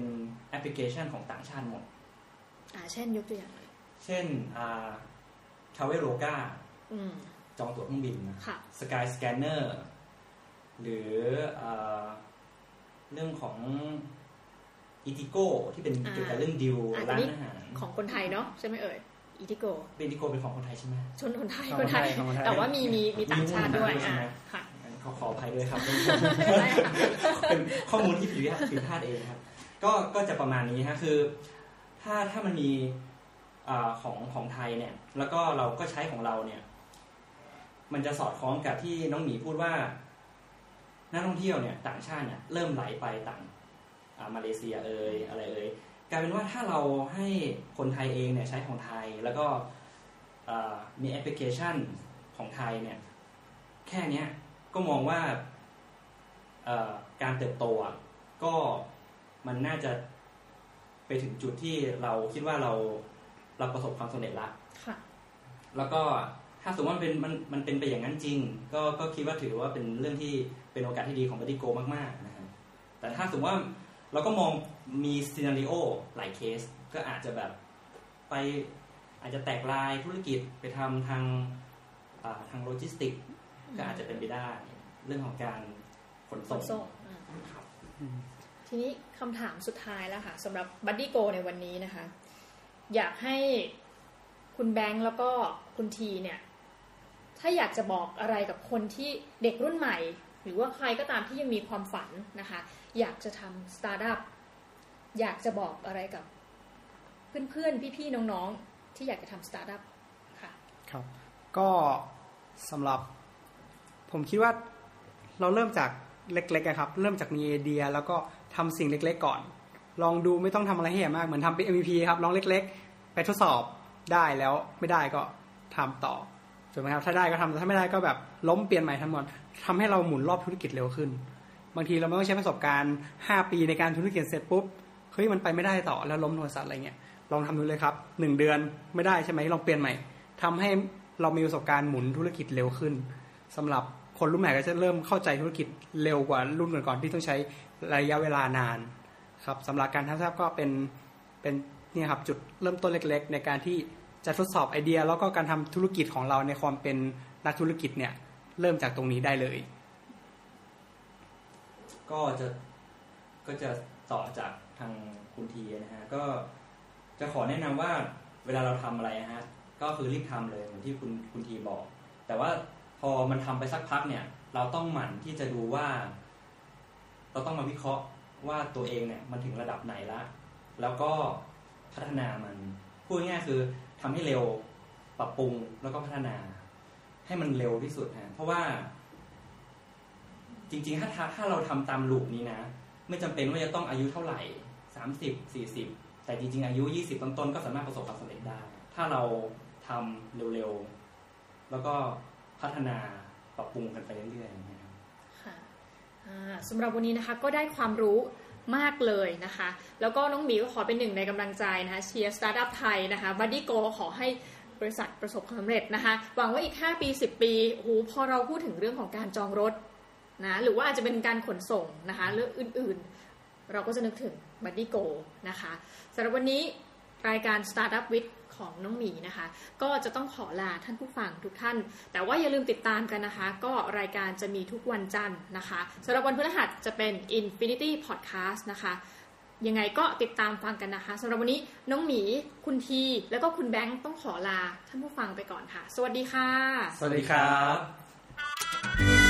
แอปพลิเคชันของต่างชาติหมด อ่า เช่นยกตัวอย่างหน่อยเช่นอ่า Traveloka อืมจองตั๋วเครื่องบินนะค่ะ Skyscanner หรืออาเรื่องของ eatigo ที่เป็นอ่าเกี่ยวกับเรื่องดิวอ่าร้านนี่อาหารของคนไทยเนาะใช่ไหมเอ่ย eatigoเป็น eatigo เป็นของคนไทยใช่ไหมชนคนไทยของคนไทยของคนไทย แต่ว่ามีมีมีต่างชาติด้วยมีหุ้นอ่าใช่ไหมค่ะงั้น ขอขออภัยด้วยครับไม่เป็นไรค่ะเป็นข้อมูลที่ผิดพลาดผิดพลาดเองครับ ก็ก็จะประมาณนี้ฮะคือ ถ้าถ้ามันมีอาของของไทยเนี่ย แล้วก็เราก็ใช้ของเราเนี่ย มันจะสอดคล้องกับที่น้องหมีพูดว่านักท่องเที่ยวเนี่ย ต่างชาติเนี่ยเริ่มไหลไปต่างอ่ามาเลเซียเอ่ยอะไรเอ่ยกลายเป็นว่าถ้าเราให้คนไทยเองเนี่ยใช้ของไทยแล้วก็อ่ามีแอปพลิเคชันของไทยเนี่ย แค่เนี้ย ก็มองว่าเอ่อการเติบโตอะก็มันน่าจะไปถึงจุดที่เราคิดว่าเราเราประสบความสำเร็จละค่ะแล้วก็ถ้าสมมติว่ามันเป็นมันมันเป็นไปอย่างนั้นจริง ก็ก็คิดว่าถือว่าเป็นเรื่องที่เป็นโอกาสที่ดีของบัติโกมากๆนะครับแต่ถ้าสมมติว่าเราก็มองมีซีนารีโอหลายเคส ก็อาจจะแบบไปอาจจะแตกไลน์ธุรกิจไปทำทางอ่าทางโลจิสติก ก็อาจจะเป็นไปได้ เรื่องของการขนส่งขนส่งอ่าครับทีนี้คำถามสุดท้ายแล้วค่ะสำหรับ Buddy Go ในวันนี้นะคะ อยากให้คุณแบงค์แล้วก็คุณทีเนี่ย ถ้าอยากจะบอกอะไรกับคนที่เด็กรุ่นใหม่ หรือว่าใครก็ตามที่ยังมีความฝันนะคะ อยากจะทำสตาร์ทอัพอยากจะบอกอะไรกับ เพื่อนๆ พี่ๆ น้องๆ ที่อยากจะทำสตาร์ทอัพค่ะ ครับ ก็สำหรับ ผมคิดว่าเราเริ่มจากเล็กๆอะครับ เริ่มจากมีไอเดีย แล้วก็ทำสิ่งเล็ก ๆ ก่อน ลองดูไม่ต้องทำอะไรให้ใหญ่มากเหมือนทำเป็น MVP ครับลองเล็ก ๆ ไปทดสอบได้แล้วไม่ได้ก็ทำต่อถูกไหมครับถ้าได้ก็ทำแต่ถ้าไม่ได้ก็แบบล้มเปลี่ยนใหม่ทั้งหมดทำให้เราหมุนรอบธุรกิจเร็วขึ้น บางทีเราไม่ต้องใช้ประสบการณ์ 5 ปีในการธุรกิจเสร็จปุ๊บเฮ้ยมันไปไม่ได้ต่อแล้วล้มบริษัทอะไรเงี้ยลองทำดูเลยครับหนึ่งเดือนไม่ได้ใช่ไหมลองเปลี่ยนใหม่ทำให้เรามีประสบการณ์หมุนธุรกิจเร็วขึ้นสำหรับ คนรุ่นใหม่ก็จะเริ่มเข้าใจธุรกิจเร็วกว่ารุ่นก่อนๆที่ต้องใช้ระยะเวลานานครับสำหรับการทำสตาร์ทก็เป็นเป็นเนี่ยครับจุดเริ่มต้นเล็ก ๆ ในการที่จะทดสอบไอเดีย แล้วก็การทำธุรกิจของเราในความเป็นนักธุรกิจเนี่ย เริ่มจากตรงนี้ได้เลย ก็จะก็จะต่อจากทางคุณทีนะฮะก็จะขอแนะนำว่าเวลาเราทำอะไรฮะก็คือรีบทำเลยเหมือนที่คุณคุณทีบอก แต่ว่า พอมันทำไปสักพักเนี่ย เราต้องหมั่นที่จะดูว่า เราต้องมาวิเคราะห์ว่าตัวเองเนี่ยมันถึงระดับไหนละ แล้วก็พัฒนามันพูดง่ายคือทำให้เร็วปรับปรุงแล้วก็พัฒนา ให้มันเร็วที่สุดฮะเพราะว่า จริง ๆ ถ้าถ้าเราทำตามลูปนี้นะไม่จำเป็นว่าจะต้องอายุเท่าไหร่สามสิบสี่สิบแต่จริง ๆ อายุยี่สิบต้นๆก็สามารถประสบความสำเร็จได้ ถ้าเราทำเร็วๆแล้วก็ พัฒนาปรับปรุงกันไปเรื่อยๆนะครับค่ะสำหรับวันนี้นะคะก็ได้ความรู้มากเลยนะคะ แล้วก็น้องหมีก็ขอเป็นหนึ่งในกำลังใจนะคะเชียร์สตาร์ทอัพไทยนะคะ Buddy Go ขอให้บริษัทประสบความสำเร็จนะคะ หวังว่าอีก 5 ปี 10 ปีโอ้โหพอเราพูดถึงเรื่องของการจองรถนะหรือว่าอาจจะเป็นการขนส่งนะคะเรื่องอื่นๆ เราก็จะนึกถึง Buddy Go นะคะสำหรับวันนี้รายการ Startup with ของน้องหมีนะคะ ก็จะต้องขอลาท่านผู้ฟังทุกท่าน แต่ว่าอย่าลืมติดตามกันนะคะ ก็รายการจะมีทุกวันจันทร์นะคะสำหรับวันพฤหัสจะเป็น Infinity Podcast นะคะยังไงก็ติดตามฟังกันนะคะสำหรับวันนี้น้องหมี คุณที แล้วก็คุณแบงค์ต้องขอลาท่านผู้ฟังไปก่อนค่ะ สวัสดีค่ะ สวัสดีครับ